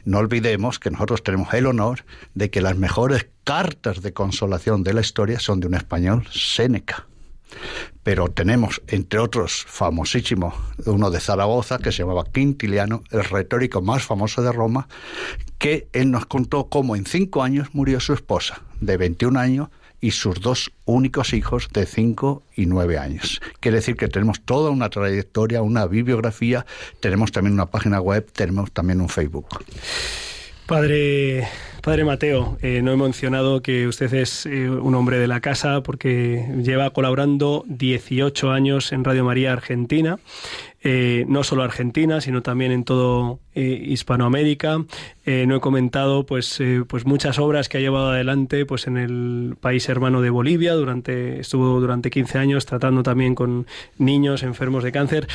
No olvidemos que nosotros tenemos el honor de que las mejores cartas de consolación de la historia son de un español, Séneca. Pero tenemos, entre otros, famosísimo, uno de Zaragoza, que se llamaba Quintiliano, el retórico más famoso de Roma, que él nos contó cómo en cinco años murió su esposa, de 21 años, y sus dos únicos hijos de 5 y 9 años. Quiere decir que tenemos toda una trayectoria, una bibliografía, tenemos también una página web, tenemos también un Facebook. Padre, padre Mateo, eh, no he mencionado que usted es eh, un hombre de la casa porque lleva colaborando 18 años en Radio María Argentina. Eh, no solo Argentina, sino también en todo eh, Hispanoamérica. Eh, no he comentado pues, pues muchas obras que ha llevado adelante pues en el país hermano de Bolivia. Durante, estuvo durante 15 años tratando también con niños enfermos de cáncer.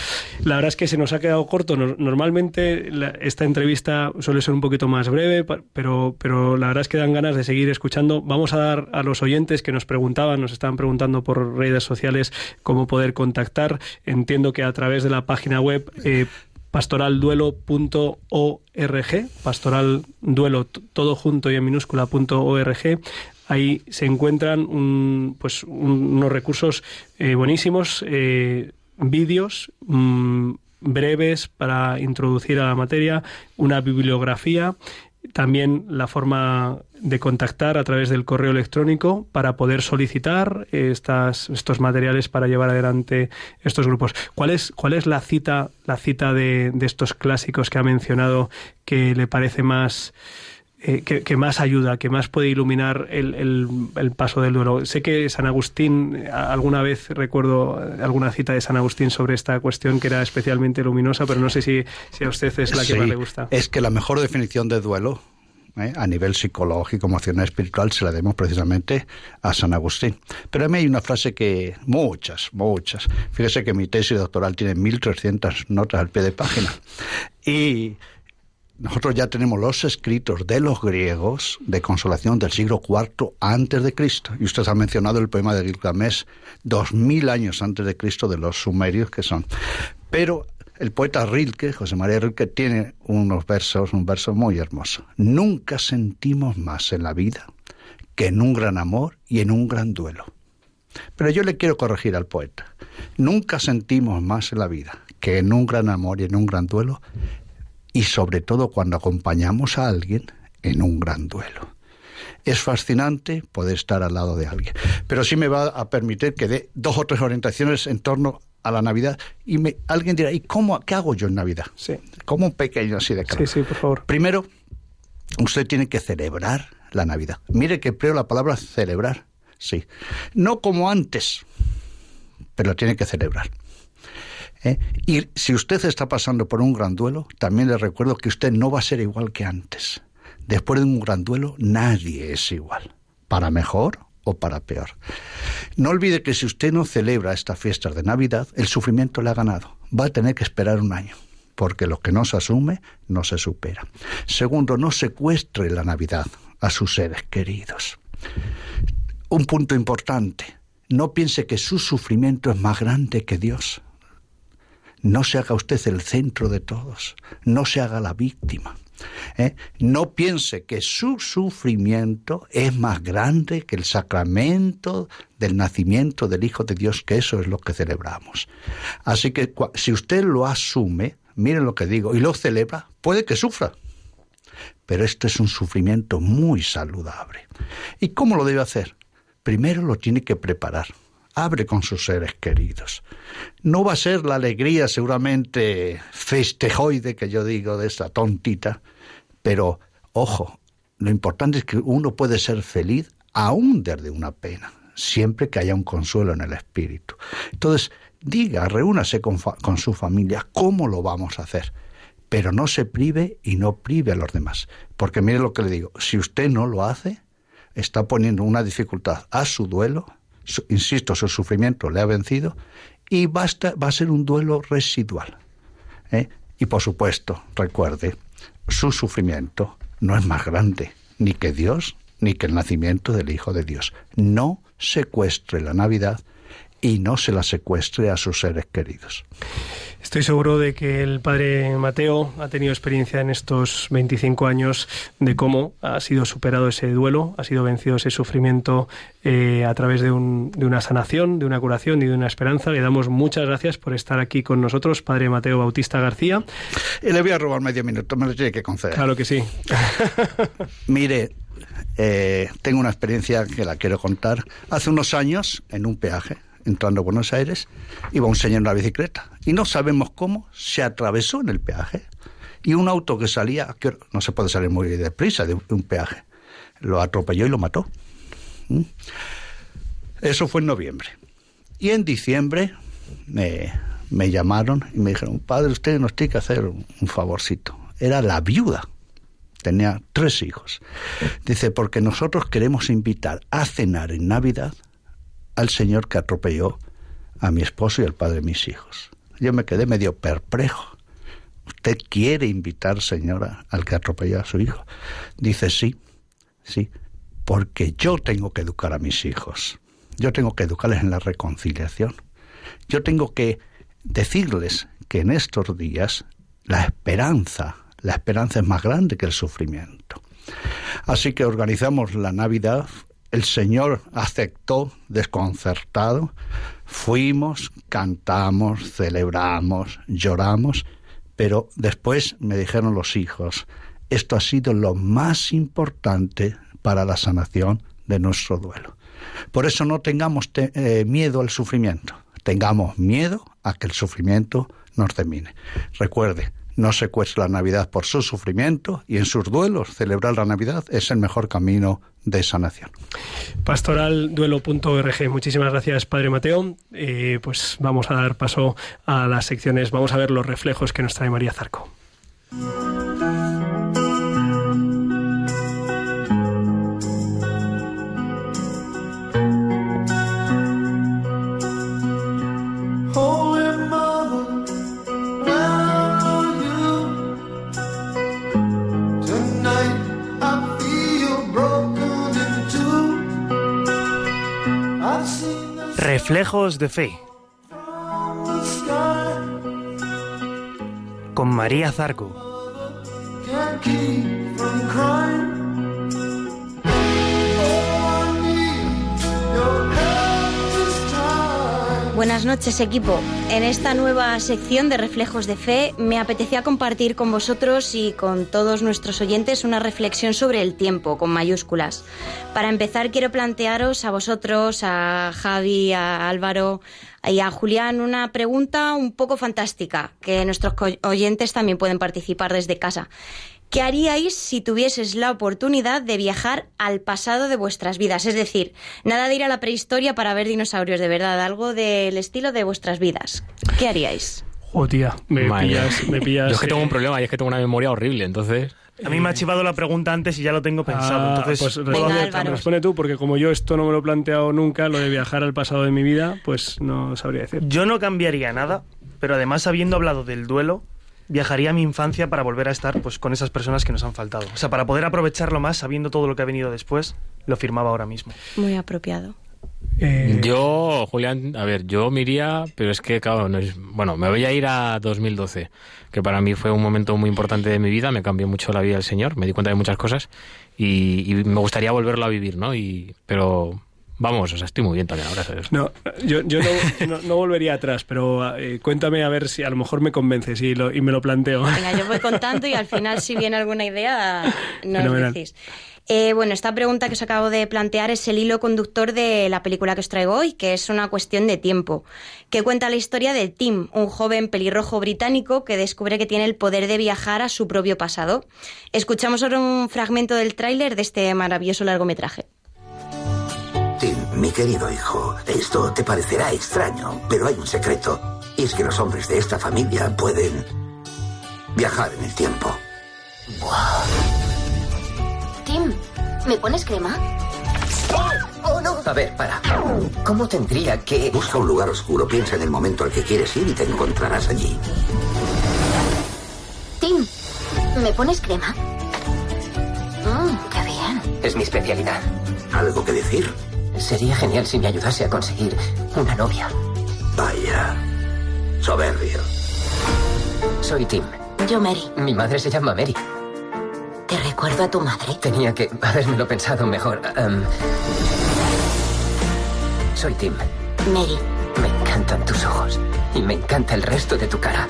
La verdad es que se nos ha quedado corto. Normalmente esta entrevista suele ser un poquito más breve, pero, pero la verdad es que dan ganas de seguir escuchando. Vamos a dar a los oyentes que nos preguntaban, nos estaban preguntando por redes sociales cómo poder contactar. Entiendo que a través de la página web eh, pastoralduelo.org, pastoralduelo todo junto y en minúscula.org. ahí se encuentran pues unos recursos eh, buenísimos, eh, vídeos mm, breves para introducir a la materia, una bibliografía también la forma de contactar a través del correo electrónico para poder solicitar estas, estos materiales para llevar adelante estos grupos. ¿Cuál es, cuál es la cita, la cita de, de estos clásicos que ha mencionado que le parece más eh, que, más ayuda, que más puede iluminar el, el, paso del duelo. Sé que San Agustín, alguna vez recuerdo alguna cita de San Agustín sobre esta cuestión que era especialmente luminosa, pero no sé si, si a usted es la que más le gusta. Es que la mejor definición de duelo ¿eh? a nivel psicológico, emocional, espiritual, se la demos precisamente a San Agustín. Pero a mí hay una frase que, muchas, muchas, fíjese que mi tesis doctoral tiene 1.300 notas al pie de página. Y nosotros ya tenemos los escritos de los griegos de consolación del siglo IV antes de Cristo. Y usted ha mencionado el poema de Gilgamesh, dos mil años antes de Cristo de los sumerios que son. Pero el poeta Rilke, José María Rilke, tiene unos versos, un verso muy hermoso. Nunca sentimos más en la vida que en un gran amor y en un gran duelo. Pero yo le quiero corregir al poeta. Nunca sentimos más en la vida que en un gran amor y en un gran duelo y sobre todo cuando acompañamos a alguien en un gran duelo. Es fascinante poder estar al lado de alguien, pero sí me va a permitir que dé dos o tres orientaciones en torno a la Navidad y me, alguien dirá, ¿y cómo, qué hago yo en Navidad? Sí. Como un pequeño así de cara. Sí, sí, por favor. Primero, usted tiene que celebrar la Navidad. Mire que creo la palabra celebrar, sí. No como antes, pero tiene que celebrar. ¿eh? Y si usted está pasando por un gran duelo, también le recuerdo que usted no va a ser igual que antes. Después de un gran duelo, nadie es igual, para mejor para peor. No olvide que si usted no celebra estas fiestas de Navidad, el sufrimiento le ha ganado. Va a tener que esperar un año, porque lo que no se asume no se supera. Segundo, no secuestre la Navidad a sus seres queridos. Un punto importante, no piense que su sufrimiento es más grande que Dios. No se haga usted el centro de todos, no se haga la víctima. ¿Eh? No piense que su sufrimiento es más grande que el sacramento del nacimiento del Hijo de Dios, que eso es lo que celebramos. Así que si usted lo asume, miren lo que digo, y lo celebra, puede que sufra. Pero esto es un sufrimiento muy saludable. ¿Y cómo lo debe hacer? Primero lo tiene que preparar abre con sus seres queridos. No va a ser la alegría seguramente festejoide que yo digo de esta tontita, pero ojo, lo importante es que uno puede ser feliz aún desde una pena, siempre que haya un consuelo en el espíritu. Entonces, diga, reúnase con, con su familia, ¿cómo lo vamos a hacer? Pero no se prive y no prive a los demás. Porque mire lo que le digo, si usted no lo hace, está poniendo una dificultad a su duelo, insisto, su sufrimiento le ha vencido y basta, va a ser un duelo residual. ¿eh? Y por supuesto, recuerde, su sufrimiento no es más grande ni que Dios ni que el nacimiento del Hijo de Dios. No secuestre la Navidad y no se la secuestre a sus seres queridos. Estoy seguro de que el padre Mateo ha tenido experiencia en estos 25 años de cómo ha sido superado ese duelo, ha sido vencido ese sufrimiento eh, a través de, un, de, una sanación, de una curación y de una esperanza. Le damos muchas gracias por estar aquí con nosotros, padre Mateo Bautista García. Y le voy a robar medio minuto, me lo tiene que conceder. Claro que sí. [LAUGHS] Mire, eh, tengo una experiencia que la quiero contar. Hace unos años, en un peaje, entrando a Buenos Aires, iba un señor en la bicicleta y no sabemos cómo se atravesó en el peaje y un auto que salía, que no se puede salir muy deprisa de un peaje, lo atropelló y lo mató. ¿Mm? Eso fue en noviembre. Y en diciembre me, me llamaron y me dijeron, padre, usted nos tiene que hacer un favorcito. Era la viuda tenía tres hijos. Dice, porque nosotros queremos invitar a cenar en Navidad al señor que atropelló a mi esposo y al padre de mis hijos. Yo me quedé medio perplejo. ¿Usted quiere invitar, señora, al que atropelló a su hijo? Dice, sí, sí, porque yo tengo que educar a mis hijos. Yo tengo que educarles en la reconciliación. Yo tengo que decirles que en estos días la esperanza, la esperanza es más grande que el sufrimiento. Así que organizamos la Navidad el Señor aceptó desconcertado. Fuimos, cantamos, celebramos, lloramos, pero después me dijeron los hijos, esto ha sido lo más importante para la sanación de nuestro duelo. Por eso no tengamos te- eh, miedo al sufrimiento, tengamos miedo a que el sufrimiento nos termine. Recuerde, no secuestre la Navidad por su sufrimiento y en sus duelos celebrar la Navidad es el mejor camino de sanación. pastoralduelo.org. Muchísimas gracias, Padre Mateo. Eh, pues vamos a dar paso a las secciones. Vamos a ver los reflejos que nos trae María Zarco. Reflejos de fe, con María Zarco. Buenas noches equipo. En esta nueva sección de Reflejos de Fe me apetecía compartir con vosotros y con todos nuestros oyentes una reflexión sobre el tiempo, con mayúsculas. Para empezar quiero plantearos a vosotros, a Javi, a Álvaro y a Julián una pregunta un poco fantástica, que nuestros oyentes también pueden participar desde casa. ¿Qué haríais si tuvieses la oportunidad de viajar al pasado de vuestras vidas? Es decir, nada de ir a la prehistoria para ver dinosaurios, de verdad, algo del estilo de vuestras vidas. ¿Qué haríais? Oh, tía, me Madre pillas, me [LAUGHS] pillas. Yo es que tengo eh, un problema y es que tengo una memoria horrible, entonces... A mí me ha chivado la pregunta antes y ya lo tengo pensado. ah, entonces, pues responde tú, porque como yo esto no me lo he planteado nunca, lo de viajar al pasado de mi vida, pues no sabría decir. Yo no cambiaría nada, pero además habiendo hablado del duelo, viajaría a mi infancia para volver a estar pues con esas personas que nos han faltado. O sea, para poder aprovecharlo más sabiendo todo lo que ha venido después, lo firmaba ahora mismo. Muy apropiado. Eh, Yo, Julián, a ver, yo me iría, pero es que, claro, no es- bueno, me voy a ir a 2012, que para mí fue un momento muy importante de mi vida, me cambió mucho la vida del Señor, me di cuenta de muchas cosas y, y me gustaría volverlo a vivir, ¿no? Y, pero, vamos, o sea, estoy muy bien también ahora, ¿sabes? No, yo, yo no, no- no volvería atrás, pero eh, cuéntame a ver si a lo mejor me convences y, lo- y me lo planteo. Venga, yo voy contando y al final, si viene alguna idea, nos Fenomenal. decís. Eh, bueno, esta pregunta que os acabo de plantear es el hilo conductor de la película que os traigo hoy, que es una cuestión de tiempo, que cuenta la historia de Tim, un joven pelirrojo británico que descubre que tiene el poder de viajar a su propio pasado. Escuchamos ahora un fragmento del tráiler de este maravilloso largometraje. Mi querido hijo, esto te parecerá extraño, pero hay un secreto. Y es que los hombres de esta familia pueden viajar en el tiempo. Tim, ¿me pones crema? ¡Oh, no! A ver, para. ¿Cómo tendría que...? Busca un lugar oscuro, piensa en el momento al que quieres ir y te encontrarás allí. Tim, ¿me pones crema? Mmm, qué bien. Es mi especialidad. ¿Algo que decir? Sería genial si me ayudase a conseguir una novia. Vaya. Soberbio. Soy Tim. Yo, Mary. Mi madre se llama Mary. ¿Te recuerdo a tu madre? Tenía que habérmelo pensado mejor. Em, soy Tim. Mary. Me encantan tus ojos. Y me encanta el resto de tu cara.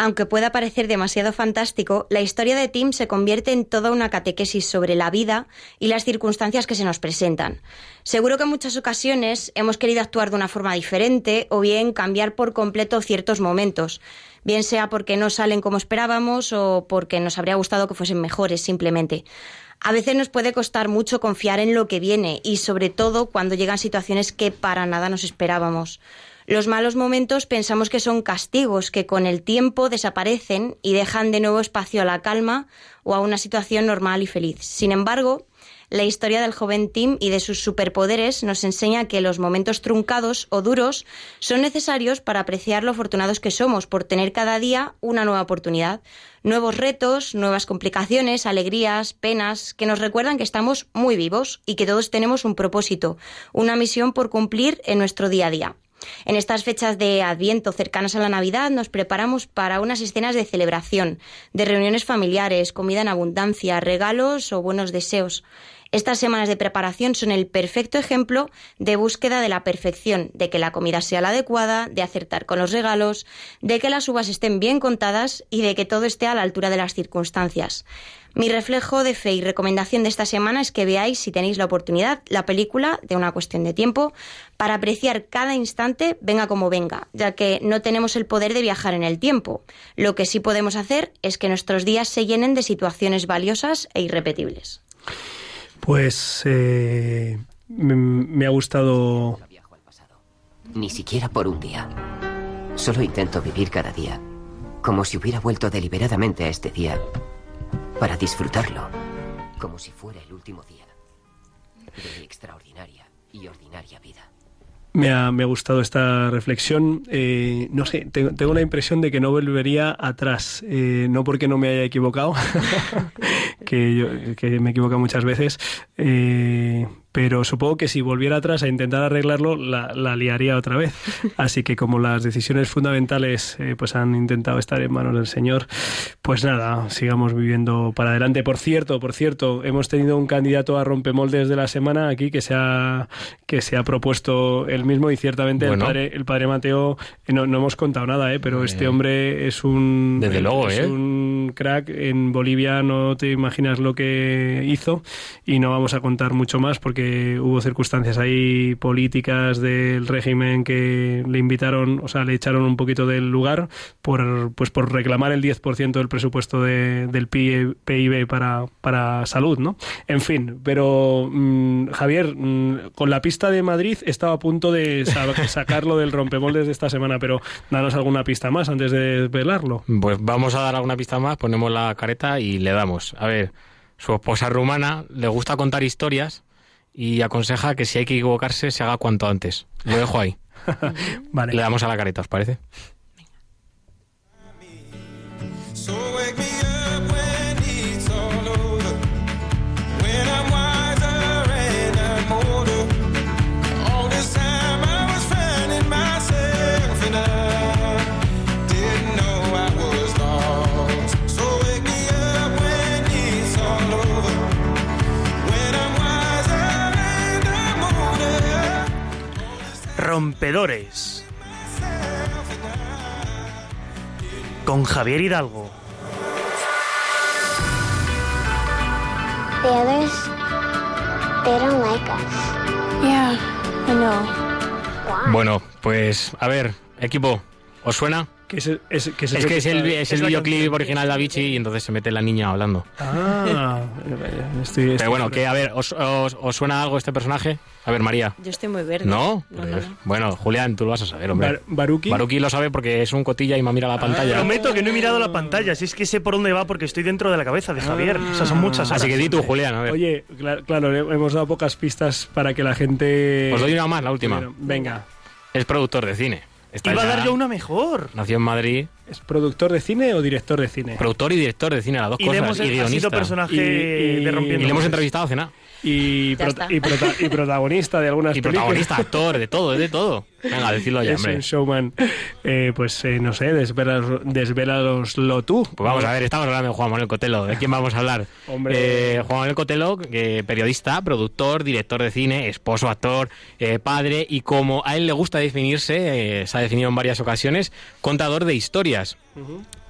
Aunque pueda parecer demasiado fantástico, la historia de Tim se convierte en toda una catequesis sobre la vida y las circunstancias que se nos presentan. Seguro que en muchas ocasiones hemos querido actuar de una forma diferente o bien cambiar por completo ciertos momentos, bien sea porque no salen como esperábamos o porque nos habría gustado que fuesen mejores simplemente. A veces nos puede costar mucho confiar en lo que viene y sobre todo cuando llegan situaciones que para nada nos esperábamos. Los malos momentos pensamos que son castigos que con el tiempo desaparecen y dejan de nuevo espacio a la calma o a una situación normal y feliz. Sin embargo, la historia del joven Tim y de sus superpoderes nos enseña que los momentos truncados o duros son necesarios para apreciar lo afortunados que somos por tener cada día una nueva oportunidad, nuevos retos, nuevas complicaciones, alegrías, penas, que nos recuerdan que estamos muy vivos y que todos tenemos un propósito, una misión por cumplir en nuestro día a día. En estas fechas de Adviento cercanas a la Navidad nos preparamos para unas escenas de celebración, de reuniones familiares, comida en abundancia, regalos o buenos deseos. Estas semanas de preparación son el perfecto ejemplo de búsqueda de la perfección, de que la comida sea la adecuada, de acertar con los regalos, de que las uvas estén bien contadas y de que todo esté a la altura de las circunstancias. Mi reflejo de fe y recomendación de esta semana es que veáis, si tenéis la oportunidad, la película de una cuestión de tiempo para apreciar cada instante, venga como venga, ya que no tenemos el poder de viajar en el tiempo. Lo que sí podemos hacer es que nuestros días se llenen de situaciones valiosas e irrepetibles. Pues eh, me, ha gustado Ni siquiera por un día. Solo intento vivir cada día como si hubiera vuelto deliberadamente a este día para disfrutarlo, como si fuera el último día mi extraordinaria y ordinaria vida. Me ha, me ha gustado esta reflexión. Eh, no sé, tengo, tengo la impresión de que no volvería atrás. Eh, no porque no me haya equivocado, [LAUGHS] que, yo, que me equivoco muchas veces, eh, pero supongo que si volviera atrás a intentar arreglarlo, la, la liaría otra vez. [LAUGHS] Así que como las decisiones fundamentales eh, pues han intentado estar en manos del Señor, pues nada, sigamos viviendo para adelante. Por cierto, por cierto, hemos tenido un candidato a rompemoldes de la semana aquí que se ha, que se ha propuesto él mismo y ciertamente Bueno. el, padre, el padre Mateo, eh, no, no hemos contado nada, eh, pero este hombre es un... Desde luego, es ¿eh? un crack. En Bolivia no te imaginas lo que hizo y no vamos a contar mucho más porque hubo circunstancias ahí políticas del régimen que le invitaron, o sea, le echaron un poquito del lugar por, pues por reclamar el 10% del presupuesto de- del PI- PIB para, para salud, ¿no? En fin, pero mm, Javier, mm, con la pista de Madrid estaba a punto de sa- [LAUGHS] sacarlo del rompemoldes de esta semana, pero danos alguna pista más antes de velarlo. Pues vamos a dar alguna pista más, ponemos la careta y le damos. A ver, su esposa rumana le gusta contar historias y aconseja que si hay que equivocarse se haga cuanto antes. Lo dejo ahí. [LAUGHS] Vale. Le damos a la careta, ¿os parece? Rompedores. Con Javier Hidalgo. The others, they don't like us. Yeah, I know. Bueno, pues a ver, equipo, ¿os suena? Que es, que Es que es el, es el videoclip canción. original de Avicii y entonces se mete la niña hablando. Ah, estoy, estoy Pero bueno, que a ver, ¿os, os, os suena algo este personaje? A ver, María. Yo estoy muy verde. ¿No? No, no, Pues, no. Bueno, Julián, tú lo vas a saber, hombre. Bar- Baruki. Baruki lo sabe porque es un cotilla y me mira la pantalla. Prometo que no he mirado la pantalla, si es que sé por dónde va porque estoy dentro de la cabeza de Javier. O sea, son muchas horas. Así que di tú, Julián, a ver. Oye, cla- claro, hemos dado pocas pistas para que la gente. Os doy una más, la última. Bueno, venga. Es productor de cine. Está Iba a dar yo una mejor. Nació en Madrid. ¿Es productor de cine o director de cine? Productor y director de cine, las dos Y le cosas. hemos y ha sido guionista. personaje Y- y- de Y rompiendo. le hemos entrevistado a cenar. Y, Ya prota- está. y, prota- y protagonista de algunas [LAUGHS] Y películas. protagonista, actor, de todo, de todo. Venga, decirlo ya, es hombre. un showman. Eh, pues eh, no sé, desvélaloslo tú. Pues vamos a ver, estamos hablando de Juan Manuel Cotelo. ¿De quién vamos a hablar? Hombre. Eh, Juan Manuel Cotelo, eh, periodista, productor, director de cine, esposo, actor, eh, padre y como a él le gusta definirse, eh, se ha definido en varias ocasiones, contador de historias.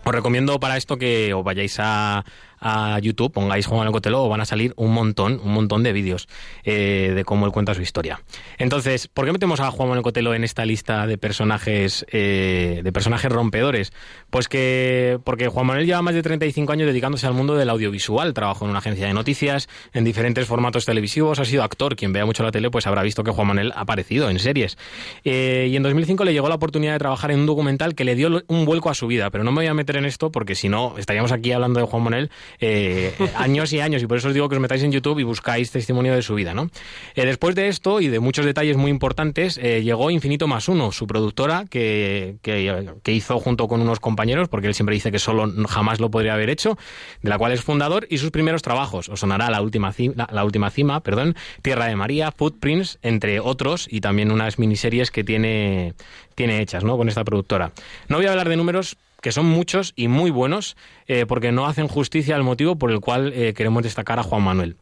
Os recomiendo para esto que os vayáis a, a YouTube, pongáis Juan Manuel Cotelo, van a salir un montón, un montón de vídeos eh, de cómo él cuenta su historia. Entonces, ¿por qué metemos a Juan Manuel Cotelo en esta lista de personajes eh, de personajes rompedores? Pues que porque Juan Manuel lleva más de 35 años dedicándose al mundo del audiovisual, trabajó en una agencia de noticias, en diferentes formatos televisivos, ha sido actor, quien vea mucho la tele pues habrá visto que Juan Manuel ha aparecido en series. Eh, y en 2005 le llegó la oportunidad de trabajar en un documental que le dio un vuelco a su vida, pero no me voy a meter en esto porque si no estaríamos aquí hablando de Juan Manuel eh, años y años y por eso os digo que os metáis en YouTube y buscáis testimonio de su vida, ¿no? Eh, después de esto y de muchos detalles muy importantes eh, llegó Infinito más uno, su productora que, que, hizo junto con unos compañeros, porque él siempre dice que solo jamás lo podría haber hecho, de la cual es fundador y sus primeros trabajos. Os sonará la última cima, la última cima, perdón, Tierra de María, Footprints, entre otros, y también unas miniseries que tiene, tiene hechas, ¿no? Con esta productora. No voy a hablar de números que son muchos y muy buenos, eh, porque no hacen justicia al motivo por el cual eh, queremos destacar a Juan Manuel.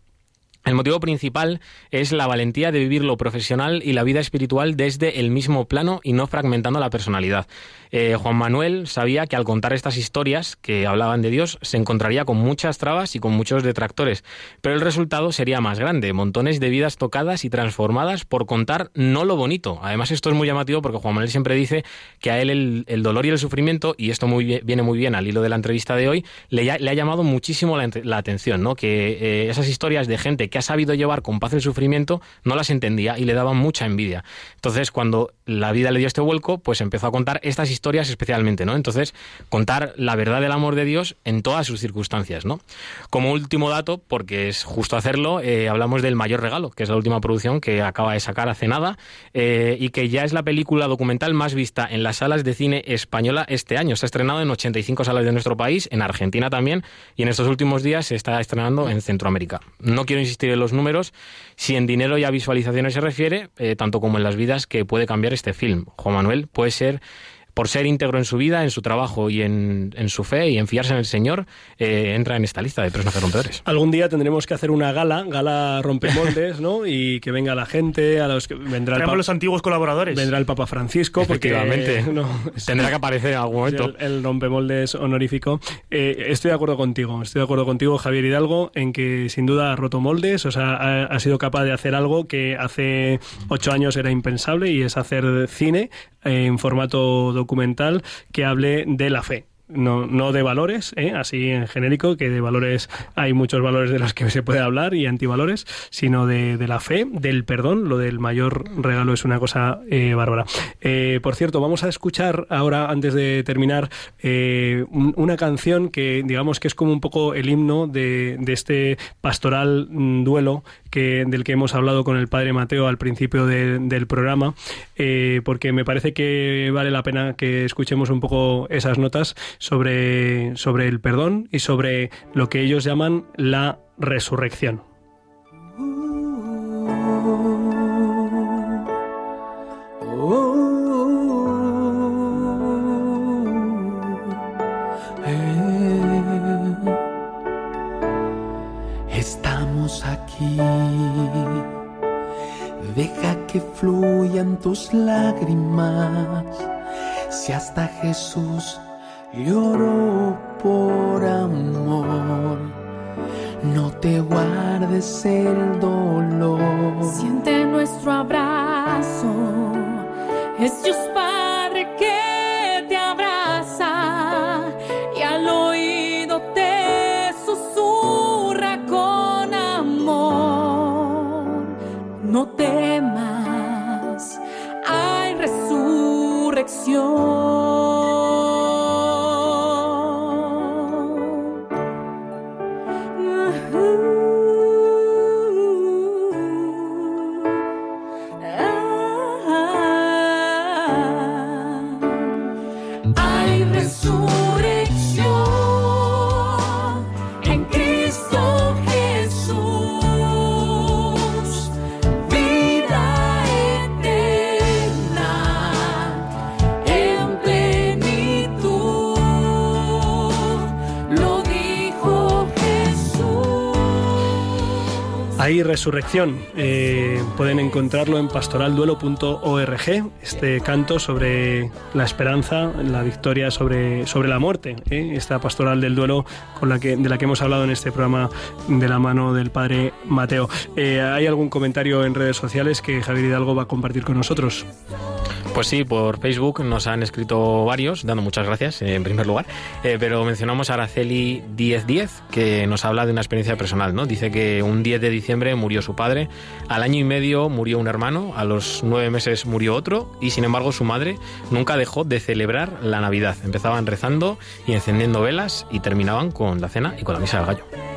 El motivo principal es la valentía de vivir lo profesional y la vida espiritual desde el mismo plano y no fragmentando la personalidad. Eh, Juan Manuel sabía que al contar estas historias que hablaban de Dios se encontraría con muchas trabas y con muchos detractores, pero el resultado sería más grande, montones de vidas tocadas y transformadas por contar no lo bonito. Además esto es muy llamativo porque Juan Manuel siempre dice que a él el, dolor y el sufrimiento, y esto muy viene muy bien al hilo de la entrevista de hoy, le, ha llamado muchísimo la atención, ¿no? que eh, esas historias de gente que ha sabido llevar con paz el sufrimiento no las entendía y le daban mucha envidia. Entonces cuando la vida le dio este vuelco, pues empezó a contar estas historias especialmente, ¿no? Entonces, contar la verdad del amor de Dios en todas sus circunstancias, ¿no? Como último dato, porque es justo hacerlo, eh, hablamos del Mayor Regalo, que es la última producción que acaba de sacar hace nada eh, y que ya es la película documental más vista en las salas de cine española este año. Se ha estrenado en 85 salas de nuestro país, en Argentina también, y en estos últimos días se está estrenando en Centroamérica. No quiero insistir en los números, si en dinero y a visualizaciones se refiere, eh, tanto como en las vidas que puede cambiar este film. Juan Manuel puede ser por ser íntegro en su vida, en su trabajo y en, en su fe y en fiarse en el Señor, eh, entra en esta lista de personajes rompedores. Algún día tendremos que hacer una gala, gala rompemoldes, ¿no? Y que venga la gente, a los que vendrá el, los antiguos colaboradores. vendrá el Papa Francisco, porque Efectivamente. [LAUGHS] no, Tendrá que aparecer en algún momento. [LAUGHS] El, el rompemoldes honorífico. Eh, estoy de acuerdo contigo, estoy de acuerdo contigo, Javier Hidalgo, en que sin duda ha roto moldes, o sea, ha, ha sido capaz de hacer algo que hace ocho años era impensable y es hacer cine eh, en formato documental que hable de la fe. No, no de valores, ¿eh? así en genérico, que de valores hay muchos valores de los que se puede hablar y antivalores, sino de, de la fe, del perdón. Lo del mayor regalo es una cosa eh, bárbara. Eh, por cierto, vamos a escuchar ahora, antes de terminar, eh, un- una canción que digamos que es como un poco el himno de, de este pastoral mm, duelo que, del que hemos hablado con el padre Mateo al principio de- del programa, porque me parece que vale la pena que escuchemos un poco esas notas sobre, sobre el perdón y sobre lo que ellos llaman la resurrección. Estamos aquí. Deja que fluyan tus lágrimas. Si hasta Jesús lloró por amor, no te guardes el dolor. Siente nuestro abrazo. Es Dios Padre que te abraza y al oído te susurra con amor. No temas, hay resurrección. Hay resurrección. Eh, pueden encontrarlo en pastoralduelo.org, este canto sobre la esperanza, la victoria sobre, sobre la muerte. ¿eh? Esta pastoral del duelo con la que, de la que hemos hablado en este programa de la mano del padre Mateo. Eh, ¿Hay algún comentario en redes sociales que Javier Hidalgo va a compartir con nosotros? Pues sí, por Facebook nos han escrito varios, dando muchas gracias eh, en primer lugar, Eh, pero mencionamos a Araceli 1010, que nos habla de una experiencia personal, ¿no? Dice que un 10 de diciembre murió su padre, al año y medio murió un hermano, a los nueve meses murió otro, y sin embargo su madre nunca dejó de celebrar la Navidad. Empezaban rezando y encendiendo velas y terminaban con la cena y con la misa del gallo.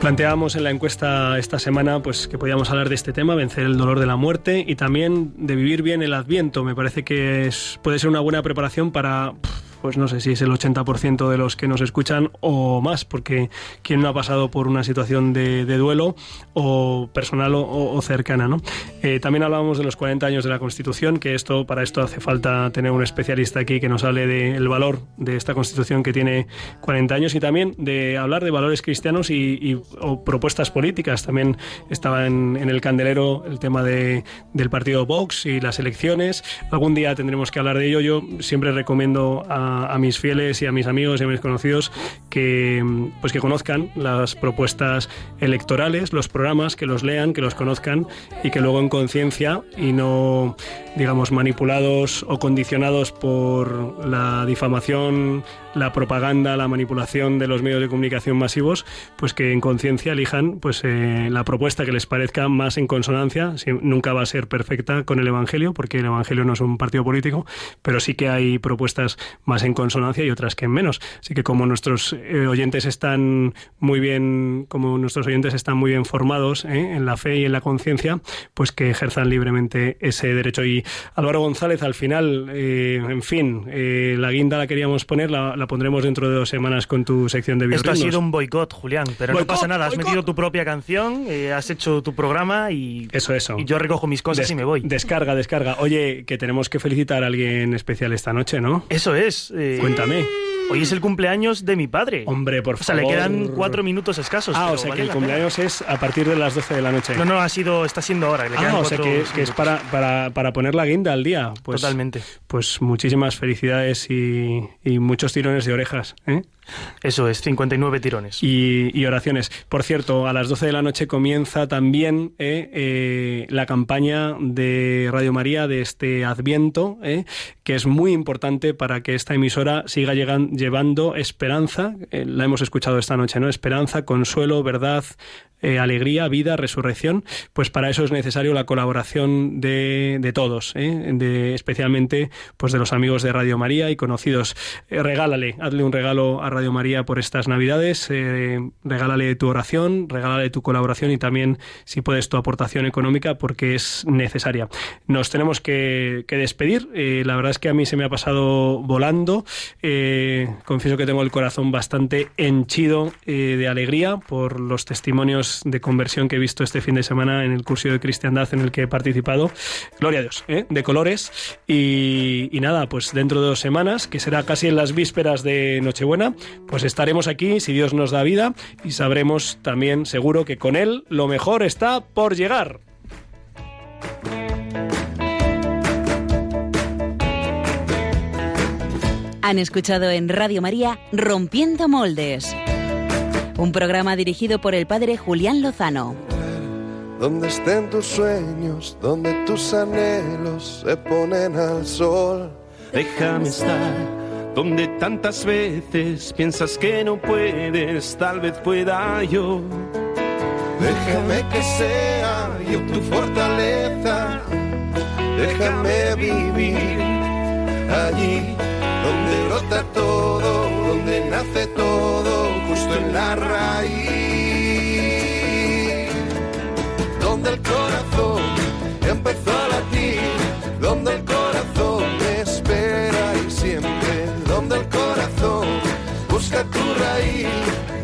Planteábamos en la encuesta esta semana pues que podíamos hablar de este tema, vencer el dolor de la muerte y también de vivir bien el Adviento. Me parece que es- puede ser una buena preparación para pues no sé si es el 80% de los que nos escuchan o más, porque quien no ha pasado por una situación de, duelo o personal o, cercana, ¿no? Eh, también hablábamos de los 40 años de la Constitución, que esto para esto hace falta tener un especialista aquí que nos hable del valor de esta Constitución que tiene 40 años y también de hablar de valores cristianos y, propuestas políticas. También estaba en, en el candelero el tema de, del partido Vox y las elecciones. Algún día tendremos que hablar de ello. Yo siempre recomiendo a, a mis fieles y a mis amigos y a mis conocidos que, pues que conozcan las propuestas electorales, los programas, que los lean, que los conozcan y que luego en conciencia y no, digamos, manipulados o condicionados por la difamación, la propaganda, la manipulación de los medios de comunicación masivos, pues que en conciencia elijan pues eh, la propuesta que les parezca más en consonancia. Nunca va a ser perfecta con el Evangelio, porque el Evangelio no es un partido político, pero sí que hay propuestas más en consonancia y otras que en menos. Así que como nuestros eh, oyentes están muy bien, como nuestros oyentes están muy bien formados ¿eh? en la fe y en la conciencia, pues que ejerzan libremente ese derecho. Y Álvaro González, al final, en fin, la guinda la queríamos poner, la, la pondremos dentro de dos semanas con tu sección de Esto ha biorritmos. sido un boicot, Julián, pero Boicot, no pasa nada. Has boicot. metido tu propia canción, eh, has hecho tu programa y, Eso, eso. y yo recojo mis cosas Des- y me voy. Descarga, descarga. Oye, que tenemos que felicitar a alguien especial esta noche, ¿no? Eso es. eh, Cuéntame. Hoy es el cumpleaños de mi padre. Hombre, por O sea, favor. le quedan cuatro minutos escasos. Ah, o sea vale que el cumpleaños es a partir de las 12 de la noche. No, no, ha sido, está siendo ahora. Le quedan Ah, o sea que, que es para, para, para poner la guinda al día. Pues, Totalmente. Pues muchísimas felicidades y, y muchos tirones de orejas. ¿eh? Eso es, 59 tirones. y, y oraciones. Por cierto, a las 12 de la noche comienza también eh, eh, la campaña de Radio María de este Adviento, eh, que es muy importante para que esta emisora siga llegan- llevando esperanza, eh, la hemos escuchado esta noche, ¿no? Esperanza, consuelo, verdad, eh, alegría, vida, resurrección, pues para eso es necesario la colaboración de, de todos, ¿eh? de, especialmente pues de los amigos de Radio María y conocidos. Eh, regálale, hazle un regalo a Radio María por estas Navidades, regálale tu oración, regálale tu colaboración y también, si puedes, tu aportación económica porque es necesaria. Nos tenemos que, que despedir. La verdad es que a mí se me ha pasado volando. Confieso que tengo el corazón bastante henchido de alegría por los testimonios de conversión que he visto este fin de semana en el curso de cristiandad en el que he participado. Gloria a Dios, ¿eh? de colores. Y, y nada, pues dentro de dos semanas, que será casi en las vísperas de Nochebuena, pues estaremos aquí, si Dios nos da vida, y sabremos también, seguro, que con Él lo mejor está por llegar. Han escuchado en Radio María Rompiendo Moldes, un programa dirigido por el padre Julián Lozano. Donde estén tus sueños, donde tus anhelos se ponen al sol. Déjame estar donde tantas veces piensas que no puedes, tal vez pueda yo. Déjame que sea yo tu fortaleza. Déjame vivir allí donde brota todo, donde nace todo, justo en la raíz. Donde el corazón empezó a latir, donde el corazón me espera y siempre, donde el corazón busca tu raíz,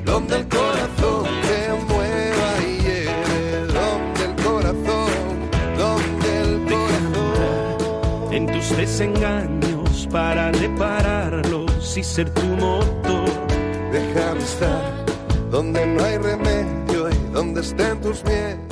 donde el corazón te mueva y lleve, donde el corazón, donde el corazón. En tus desengaños para repararlos y ser tu motor. Déjame estar donde no hay remedio y donde estén tus miedos